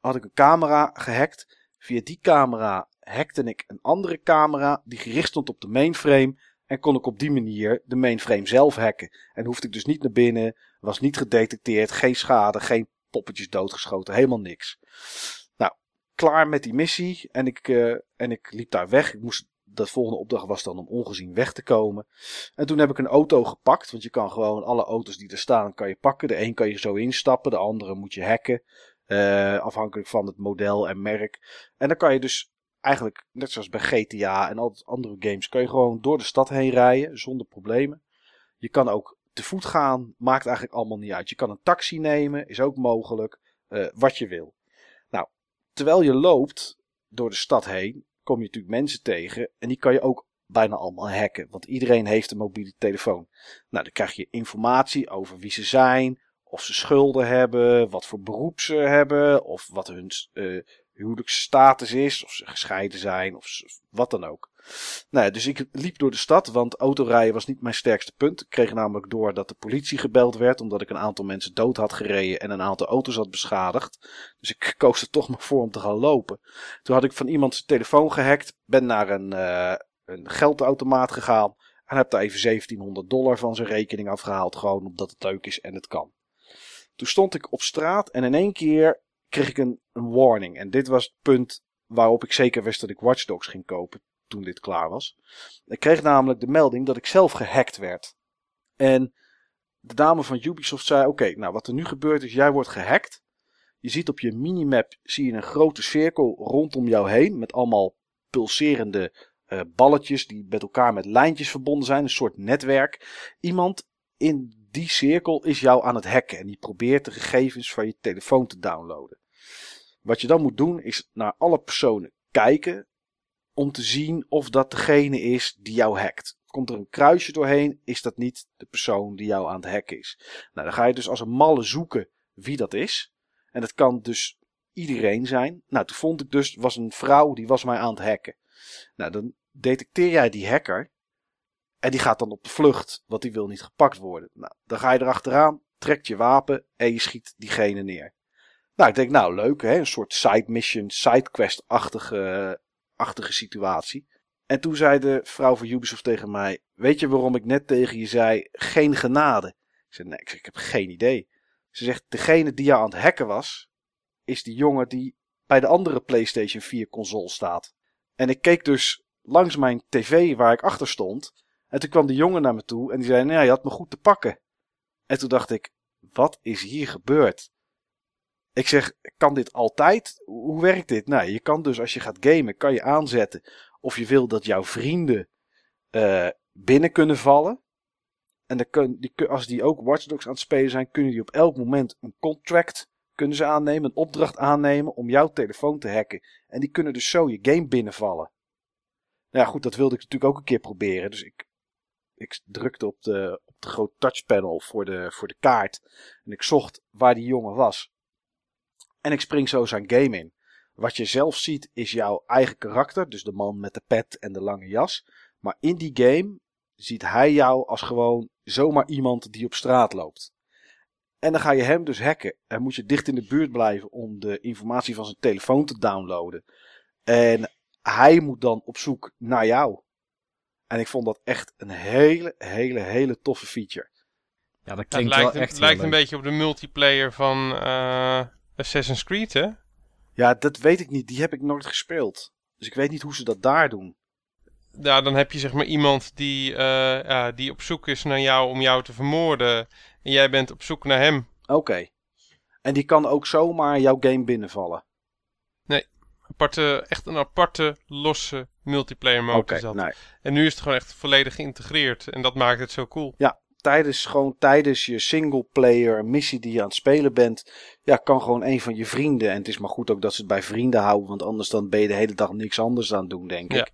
had ik een camera gehackt. Via die camera hackte ik een andere camera die gericht stond op de mainframe. En kon ik op die manier de mainframe zelf hacken. En hoefde ik dus niet naar binnen, was niet gedetecteerd, geen schade, geen poppetjes doodgeschoten, helemaal niks. Nou, klaar met die missie en ik, uh, en ik liep daar weg. Ik moest de volgende opdracht was dan om ongezien weg te komen. En toen heb ik een auto gepakt. Want je kan gewoon alle auto's die er staan, kan je pakken. De een kan je zo instappen, de andere moet je hacken. Uh, afhankelijk van het model en merk. En dan kan je dus eigenlijk, net zoals bij GTA en al andere games, kan je gewoon door de stad heen rijden zonder problemen. Je kan ook te voet gaan, maakt eigenlijk allemaal niet uit. Je kan een taxi nemen, is ook mogelijk. Uh, wat je wil. Nou, terwijl je loopt door de stad heen, kom je natuurlijk mensen tegen en die kan je ook bijna allemaal hacken. Want iedereen heeft een mobiele telefoon. Nou, dan krijg je informatie over wie ze zijn, of ze schulden hebben, wat voor beroep ze hebben, of wat hun uh, huwelijksstatus is, of ze gescheiden zijn, of wat dan ook. Nou ja, dus ik liep door de stad, want autorijden was niet mijn sterkste punt. Ik kreeg namelijk door dat de politie gebeld werd, omdat ik een aantal mensen dood had gereden en een aantal auto's had beschadigd. Dus ik <laughs> koos er toch maar voor om te gaan lopen. Toen had ik van iemand zijn telefoon gehackt, ben naar een, uh, een geldautomaat gegaan en heb daar even 1700 dollar van zijn rekening afgehaald, gewoon omdat het leuk is en het kan. Toen stond ik op straat en in één keer kreeg ik een, een warning. En dit was het punt waarop ik zeker wist dat ik Watch Dogs ging kopen toen dit klaar was. Ik kreeg namelijk de melding dat ik zelf gehackt werd. En de dame van Ubisoft zei: Oké, nou wat er nu gebeurt is, jij wordt gehackt. Je ziet op je minimap zie je een grote cirkel rondom jou heen met allemaal pulserende uh, balletjes die met elkaar met lijntjes verbonden zijn, een soort netwerk. Iemand in die cirkel is jou aan het hacken en die probeert de gegevens van je telefoon te downloaden. Wat je dan moet doen is naar alle personen kijken om te zien of dat degene is die jou hackt. Komt er een kruisje doorheen, is dat niet de persoon die jou aan het hacken is. Nou, dan ga je dus als een malle zoeken wie dat is. En dat kan dus iedereen zijn. Nou, toen vond ik dus, was een vrouw die was mij aan het hacken. Nou, dan detecteer jij die hacker. En die gaat dan op de vlucht, want die wil niet gepakt worden. Nou, dan ga je erachteraan, trekt je wapen en je schiet diegene neer. Nou, ik denk, nou leuk, hè? een soort side mission, sidequest-achtige achtige situatie. En toen zei de vrouw van Ubisoft tegen mij: Weet je waarom ik net tegen je zei: geen genade? Ik zei: Nee, ik, heb geen idee. Ze zegt: Degene die aan het hacken was, is die jongen die bij de andere PlayStation 4 console staat. En ik keek dus langs mijn tv waar ik achter stond. En toen kwam die jongen naar me toe en die zei: Nou, je had me goed te pakken. En toen dacht ik: Wat is hier gebeurd? Ik zeg, kan dit altijd? Hoe werkt dit? Nou, je kan dus als je gaat gamen, kan je aanzetten of je wil dat jouw vrienden uh, binnen kunnen vallen. En dan kun, die, als die ook Watch Dogs aan het spelen zijn, kunnen die op elk moment een contract kunnen ze aannemen, een opdracht aannemen om jouw telefoon te hacken. En die kunnen dus zo je game binnenvallen. Nou ja, goed, dat wilde ik natuurlijk ook een keer proberen. Dus ik, ik drukte op de, op de grote touchpanel voor de, voor de kaart. En ik zocht waar die jongen was. En ik spring zo zijn game in. Wat je zelf ziet is jouw eigen karakter, dus de man met de pet en de lange jas. Maar in die game ziet hij jou als gewoon zomaar iemand die op straat loopt. En dan ga je hem dus hacken. En moet je dicht in de buurt blijven om de informatie van zijn telefoon te downloaden. En hij moet dan op zoek naar jou. En ik vond dat echt een hele, hele, hele toffe feature. Ja, dat klinkt het lijkt, wel echt Het lijkt een beetje op de multiplayer van uh, Assassin's Creed, hè? Ja, dat weet ik niet. Die heb ik nooit gespeeld. Dus ik weet niet hoe ze dat daar doen. Ja, dan heb je zeg maar iemand die, uh, ja, die op zoek is naar jou om jou te vermoorden. En jij bent op zoek naar hem. Oké. En die kan ook zomaar jouw game binnenvallen? Aparte, echt een aparte, losse multiplayer mode okay, is dat. Nee. En nu is het gewoon echt volledig geïntegreerd. En dat maakt het zo cool. Ja, tijdens, gewoon tijdens je singleplayer missie die je aan het spelen bent, ja, kan gewoon een van je vrienden, en het is maar goed ook dat ze het bij vrienden houden, want anders dan ben je de hele dag niks anders aan het doen, denk ik.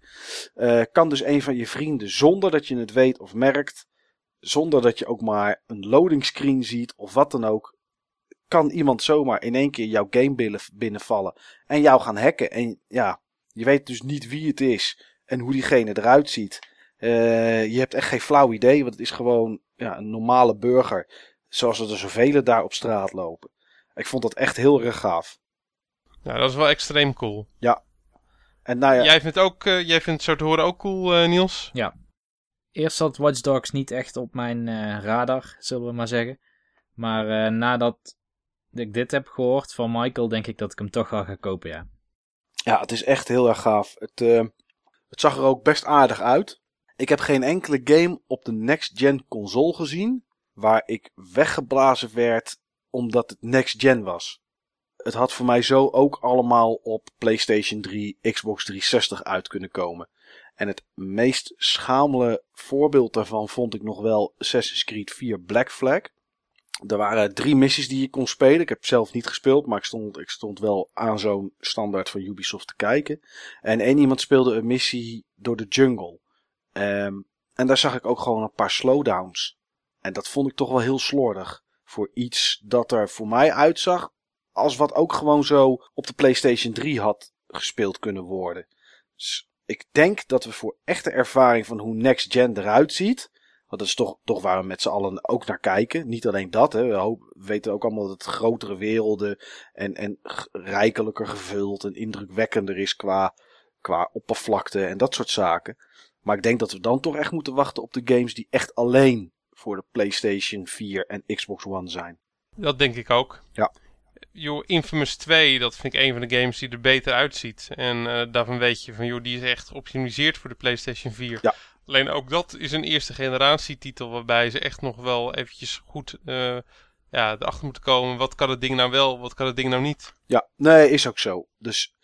Uh, kan dus een van je vrienden, zonder dat je het weet of merkt, zonder dat je ook maar een loading screen ziet of wat dan ook, kan iemand zomaar in één keer jouw game binnenvallen en jou gaan hacken. En ja, je weet dus niet wie het is en hoe diegene eruit ziet. Uh, je hebt echt geen flauw idee, want het is gewoon ja, een normale burger. Zoals er zoveel daar op straat lopen. Ik vond dat echt heel erg gaaf. Ja, dat is wel extreem cool. Ja. En nou ja... Jij vindt, ook, uh, jij vindt zo te horen ook cool, uh, Niels? Ja. Eerst zat Watch Dogs niet echt op mijn uh, radar, zullen we maar zeggen. Maar nadat ik dit heb gehoord van Michael, denk ik dat ik hem toch ga kopen, ja. Ja, het is echt heel erg gaaf. Het, het zag er ook best aardig uit. Ik heb geen enkele game op de next-gen console gezien waar ik weggeblazen werd omdat het next-gen was. Het had voor mij zo ook allemaal op PlayStation 3, Xbox 360 uit kunnen komen. En het meest schamele voorbeeld daarvan vond ik nog wel Assassin's Creed 4 Black Flag. Er waren drie missies die je kon spelen. Ik heb zelf niet gespeeld, maar ik stond, ik stond wel aan zo'n standaard van Ubisoft te kijken. En één iemand speelde een missie door de jungle. Um, en daar zag ik ook gewoon een paar slowdowns. En dat vond ik toch wel heel slordig. Voor iets dat er voor mij uitzag als wat ook gewoon zo op de PlayStation 3 had gespeeld kunnen worden. Dus ik denk dat we voor echte ervaring van hoe Next Gen eruit ziet. Want dat is toch, toch waar we met z'n allen ook naar kijken. Niet alleen dat, hè. We, weten ook allemaal dat het grotere werelden en, en rijkelijker gevuld en indrukwekkender is qua, qua oppervlakte en dat soort zaken. Maar ik denk dat we dan toch echt moeten wachten op de games die echt alleen voor de PlayStation 4 en Xbox One zijn. Dat denk ik ook. Ja. Infamous 2, dat vind ik een van de games die er beter uitziet. En uh, daarvan weet je van, joh, die is echt geoptimiseerd voor de PlayStation 4. Ja. Alleen ook dat is een eerste generatie titel waarbij ze echt nog wel eventjes goed uh, ja, erachter moeten komen. Wat kan het ding nou wel, wat kan het ding nou niet? Ja, nee, is ook zo. Dus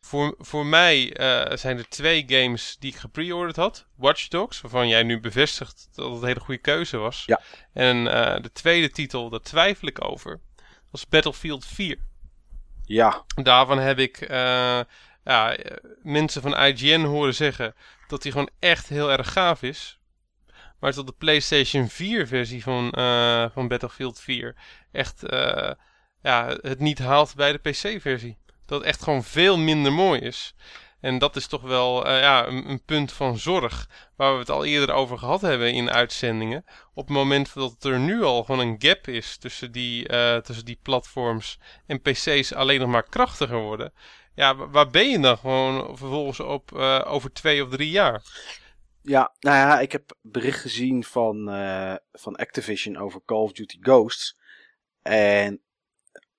voor, voor mij uh, zijn er twee games die ik gepreorderd had. Watch Dogs, waarvan jij nu bevestigt dat het een hele goede keuze was. Ja. En uh, de tweede titel, daar twijfel ik over, was Battlefield 4. Ja. Daarvan heb ik ja, mensen van IGN horen zeggen dat die gewoon echt heel erg gaaf is. Maar tot de PlayStation 4 versie van, van Battlefield 4 echt ja, het niet haalt bij de PC versie dat het echt gewoon veel minder mooi is. En dat is toch wel uh, ja, een, een, punt van zorg. Waar we het al eerder over gehad hebben in uitzendingen. Op het moment dat er nu al gewoon een gap is tussen die, tussen die platforms en PC's alleen nog maar krachtiger worden. Ja, waar ben je dan gewoon vervolgens op uh, over twee of drie jaar? Ja, nou ja, ik heb bericht gezien van, van Activision over Call of Duty Ghosts. En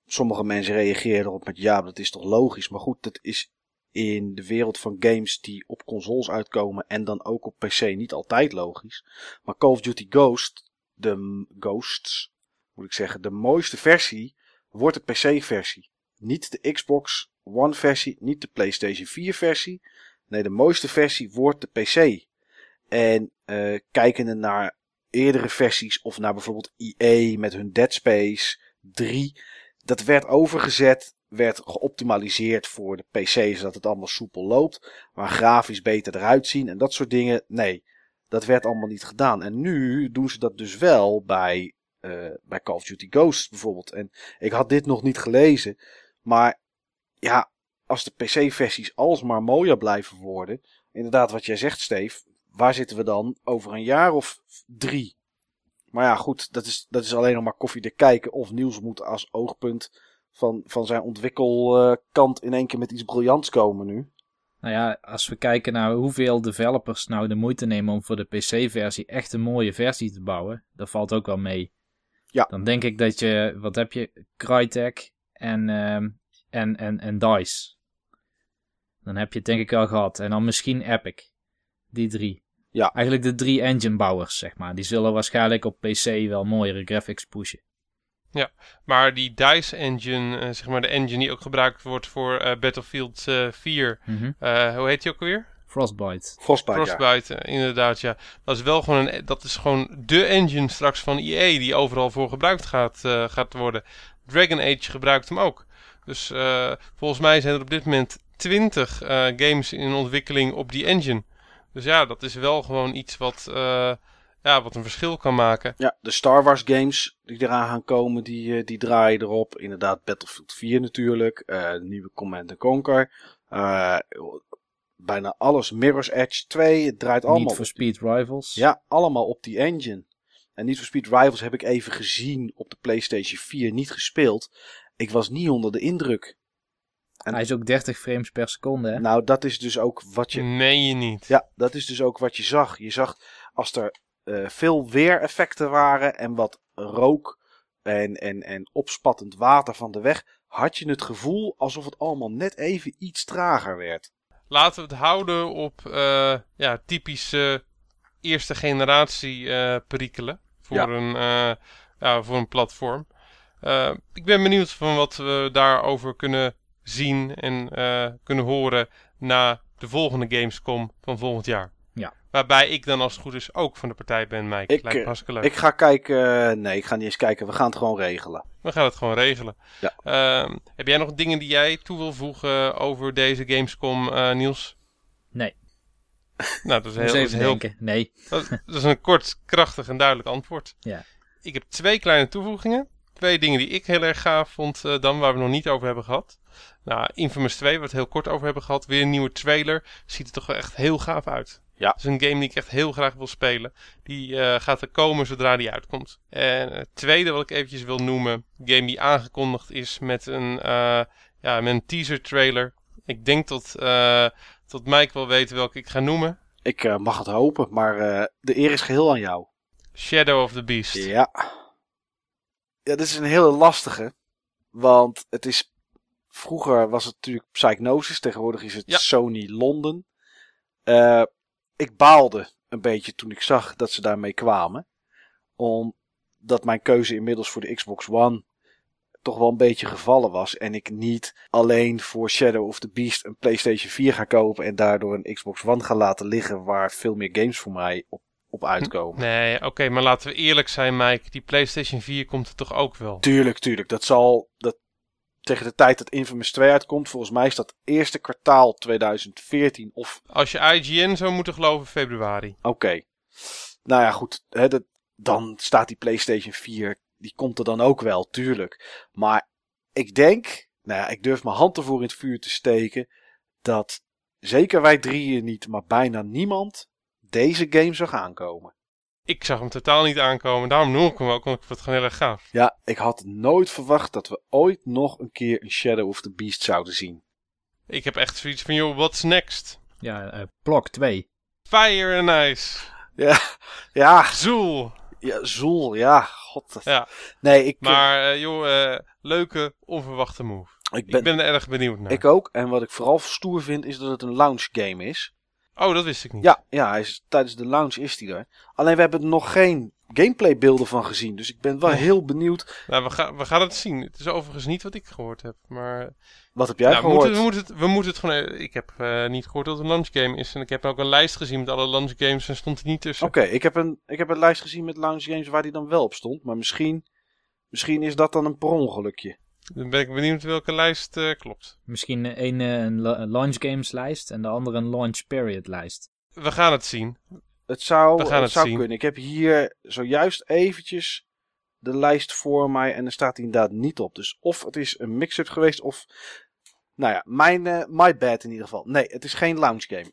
sommige mensen reageren erop met ja, dat is toch logisch. Maar goed, dat is in de wereld van games die op consoles uitkomen en dan ook op PC niet altijd logisch. Maar Call of Duty Ghost, de Ghosts, moet ik zeggen, de mooiste versie wordt de PC-versie. Niet de Xbox One versie, niet de PlayStation 4 versie. Nee, de mooiste versie wordt de PC. En uh, kijkende naar eerdere versies of naar bijvoorbeeld EA met hun Dead Space 3 dat werd overgezet, werd geoptimaliseerd voor de PC, zodat het allemaal soepel loopt. Maar grafisch beter eruit zien en dat soort dingen. Nee, dat werd allemaal niet gedaan. En nu doen ze dat dus wel bij, uh, bij Call of Duty Ghosts bijvoorbeeld. En ik had dit nog niet gelezen. Maar ja, als de PC-versies alsmaar mooier blijven worden. Inderdaad, wat jij zegt, Steve. Waar zitten we dan over een jaar of drie? Maar ja, goed, dat is, dat is alleen nog maar koffiedik kijken. Of Niels moet als oogpunt van, van zijn ontwikkelkant in één keer met iets briljants komen nu. Nou ja, als we kijken naar hoeveel developers nou de moeite nemen om voor de PC-versie echt een mooie versie te bouwen, dat valt ook wel mee. Ja. Dan denk ik dat je, wat heb je, Crytek en, uh, en, en, en DICE. Dan heb je het denk ik wel gehad. En dan misschien Epic. Die drie. Ja. Eigenlijk de drie engine bouwers, zeg maar. Die zullen waarschijnlijk op PC wel mooiere graphics pushen. Ja, maar die DICE engine, uh, zeg maar de engine die ook gebruikt wordt voor uh, Battlefield uh, 4, mm -hmm. hoe heet die ook alweer? Frostbite. Frostbite, Frostbite ja. inderdaad, ja. Dat is wel gewoon een, dat is gewoon de engine straks van EA die overal voor gebruikt gaat, gaat worden. Dragon Age gebruikt hem ook. Dus volgens mij zijn er op dit moment 20 games in ontwikkeling op die engine. Dus ja, dat is wel gewoon iets wat, uh, ja, wat een verschil kan maken. Ja, de Star Wars games die eraan gaan komen, die, uh, die draaien erop. Inderdaad, Battlefield 4 natuurlijk. Uh, de nieuwe Command Conquer. bijna alles. Mirror's Edge 2. Het draait allemaal Need for Speed Rivals. Ja, allemaal op die engine. En Need for Speed Rivals heb ik even gezien op de PlayStation 4. Niet gespeeld. Ik was niet onder de indruk. En hij is ook 30 frames per seconde, hè? Nou, dat is dus ook wat je... Nee, je niet. Ja, dat is dus ook wat je zag. Je zag als er uh, veel weereffecten waren en wat rook en, en, en opspattend water van de weg, had je het gevoel alsof het allemaal net even iets trager werd. Laten we het houden op uh, ja, typische eerste generatie uh, perikelen voor, Ja. een, uh, ja, voor een platform. Uh, ik ben benieuwd van wat we daarover kunnen zien en uh, kunnen horen na de volgende Gamescom van volgend jaar. Ja. Waarbij ik dan als het goed is ook van de partij ben, Mike. Ik, Lijkt me eh, hartstikke leuk. Ik ga kijken. Nee, ik ga niet eens kijken. We gaan het gewoon regelen. We gaan het gewoon regelen. Ja. Uh, heb jij nog dingen die jij toe wil voegen over deze Gamescom, uh, Niels? Nee. Nou, dat is heel, even heel denken. Nee. dat, dat is een kort, krachtig en duidelijk antwoord. Ja. Ik heb twee kleine toevoegingen. Twee dingen die ik heel erg gaaf vond uh, dan, waar we nog niet over hebben gehad. Nou, Infamous 2, waar we het heel kort over hebben gehad. Weer een nieuwe trailer. Ziet er toch wel echt heel gaaf uit. Ja. Het is een game die ik echt heel graag wil spelen. Die uh, gaat er komen zodra die uitkomt. En het tweede wat ik eventjes wil noemen. Game die aangekondigd is met een, uh, ja, met een teaser trailer. Ik denk dat, uh, dat Mike wel weet welke ik ga noemen. Ik mag het hopen, maar de eer is geheel aan jou. Shadow of the Beast. Ja. Ja, dit is een hele lastige. Want het is. Vroeger was het natuurlijk Psychnosis, tegenwoordig is het Ja. Sony Londen. Eh, ik baalde een beetje toen ik zag dat ze daarmee kwamen. Omdat mijn keuze inmiddels voor de Xbox One toch wel een beetje gevallen was. En ik niet alleen voor Shadow of the Beast een PlayStation 4 ga kopen. En daardoor een Xbox One ga laten liggen waar veel meer games voor mij op, op uitkomen. Nee, oké, maar laten we eerlijk zijn, Mike. Die PlayStation 4 komt er toch ook wel? Tuurlijk, tuurlijk. Dat zal dat, tegen de tijd dat Infamous 2 uitkomt. Volgens mij is dat eerste kwartaal 2014 of... Als je IGN zou moeten geloven, februari. Oké. Nou ja, goed. Hè, dat, dan staat die PlayStation 4. Die komt er dan ook wel, tuurlijk. Maar ik denk... Nou ja, ik durf mijn hand ervoor in het vuur te steken. Dat zeker wij drieën niet, maar bijna niemand deze game zou gaan komen. Ik zag hem totaal niet aankomen. Daarom noem ik hem ook, want ik vond het gewoon heel erg gaaf. Ja, ik had nooit verwacht dat we ooit nog een keer een Shadow of the Beast zouden zien. Ik heb echt zoiets van, joh, what's next? Ja, eh Blok 2. Fire and Ice. Ja, ja, Zoel. ja Zoel, ja, god. dat- Ja. Nee, ik, Maar, eh, joh, eh, leuke, onverwachte move. ik, ben, Ik ben er erg benieuwd naar. ik ook. En wat ik vooral stoer vind, is dat het een launch game is. Oh, dat wist ik niet. Ja, ja hij is, tijdens de launch is hij er. Alleen we hebben er nog geen gameplay beelden van gezien. Dus ik ben wel heel benieuwd. Nou, we, gaan we gaan het zien. Het is overigens niet wat ik gehoord heb. Maar Wat heb jij nou, we, gehoord? moeten, we, moeten het, we moeten het gewoon... Ik heb eh, niet gehoord dat het een launch game is. En ik heb ook een lijst gezien met alle launch games en stond er niet tussen. Oké, ik, heb een, ik heb een lijst gezien met launch games waar die dan wel op stond. Maar misschien, misschien is dat dan een per ongelukje. Dan ben ik benieuwd welke lijst eh, klopt. Misschien een, eh, een la- een launch games lijst en de andere een launch period lijst. We gaan het zien. Het zou, We gaan het het zou zien. kunnen. Ik heb hier zojuist eventjes de lijst voor mij en er staat inderdaad niet op. Dus of het is een mix-up geweest of... Nou ja, mijn, eh, my bad in ieder geval. Nee, het is geen launch game.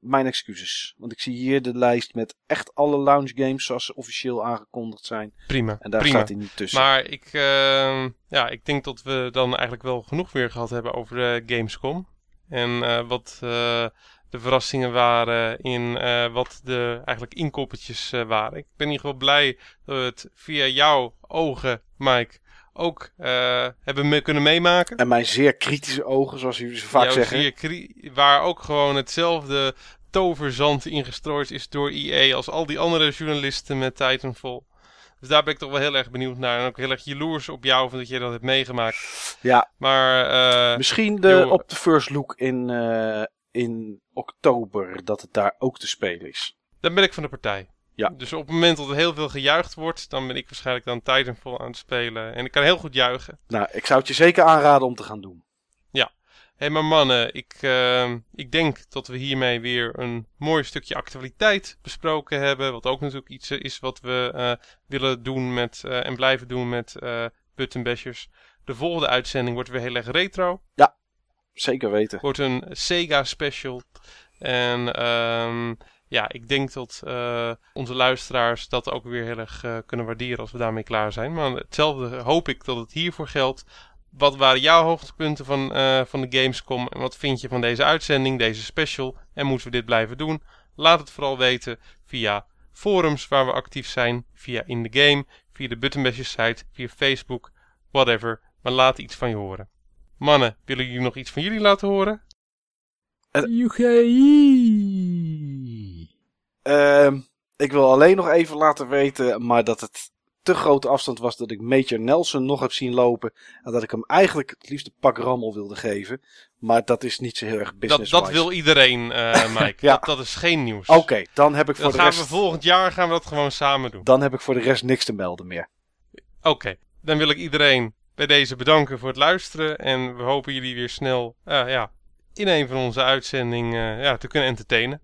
Mijn excuses. Want ik zie hier de lijst met echt alle launch games zoals ze officieel aangekondigd zijn. Prima. En daar Prima. staat hij niet tussen. Maar ik, eh, ja, ik denk dat we dan eigenlijk wel genoeg weer gehad hebben over eh, Gamescom. En eh, wat eh, de verrassingen waren in eh, wat de eigenlijk inkoppertjes waren. Ik ben in ieder geval blij dat we het via jouw ogen, Mike, ook eh, hebben me kunnen meemaken. En mijn zeer kritische ogen, zoals jullie zo vaak Jouw zeggen. waar ook gewoon hetzelfde toverzand ingestrooid is door EA als al die andere journalisten met Titanfall. Dus daar ben ik toch wel heel erg benieuwd naar. En ook heel erg jaloers op jou van dat je dat hebt meegemaakt. Ja, Maar eh, misschien de, joh. op de first look in, eh, in oktober dat het daar ook te spelen is. dan ben ik van de partij. Ja. Dus op het moment dat er heel veel gejuicht wordt, dan ben ik waarschijnlijk dan Titanfall aan het spelen. En ik kan heel goed juichen. Nou, ik zou het je zeker aanraden om te gaan doen. Hé, hey, maar mannen, ik, eh, ik denk dat we hiermee weer een mooi stukje actualiteit besproken hebben. Wat ook natuurlijk iets is wat we eh, willen doen met, eh, en blijven doen met eh Buttonbashers. De volgende uitzending wordt weer heel erg retro. Zeker weten. Wordt een Sega special. En ehm, ja, ik denk dat eh, onze luisteraars dat ook weer heel erg eh, kunnen waarderen als we daarmee klaar zijn. Maar hetzelfde hoop ik dat het hiervoor geldt. Wat waren jouw hoogtepunten van, eh, van de Gamescom? En wat vind je van deze uitzending, deze special? En moeten we dit blijven doen? Laat het vooral weten via forums waar we actief zijn. Via In The Game, via de Buttonbashers site, via Facebook, whatever. Maar laat iets van je horen. Mannen, willen jullie nog iets van jullie laten horen? UGI. Ehm, ik wil alleen nog even laten weten, maar dat het te grote afstand was dat ik Major Nelson nog heb zien lopen. En dat ik hem eigenlijk het liefst een pak rammel wilde geven. Maar dat is niet zo heel erg Dat, business dat wil iedereen, eh, <laughs> Mike. Ja. dat, dat is geen nieuws. Oké, dan heb ik voor Dan de gaan rest... we volgend jaar gaan we dat gewoon samen doen. Dan heb ik voor de rest niks te melden meer. Oké, dan wil ik iedereen bij deze bedanken voor het luisteren. En we hopen jullie weer snel eh, ja, in een van onze uitzendingen ja, te kunnen entertainen.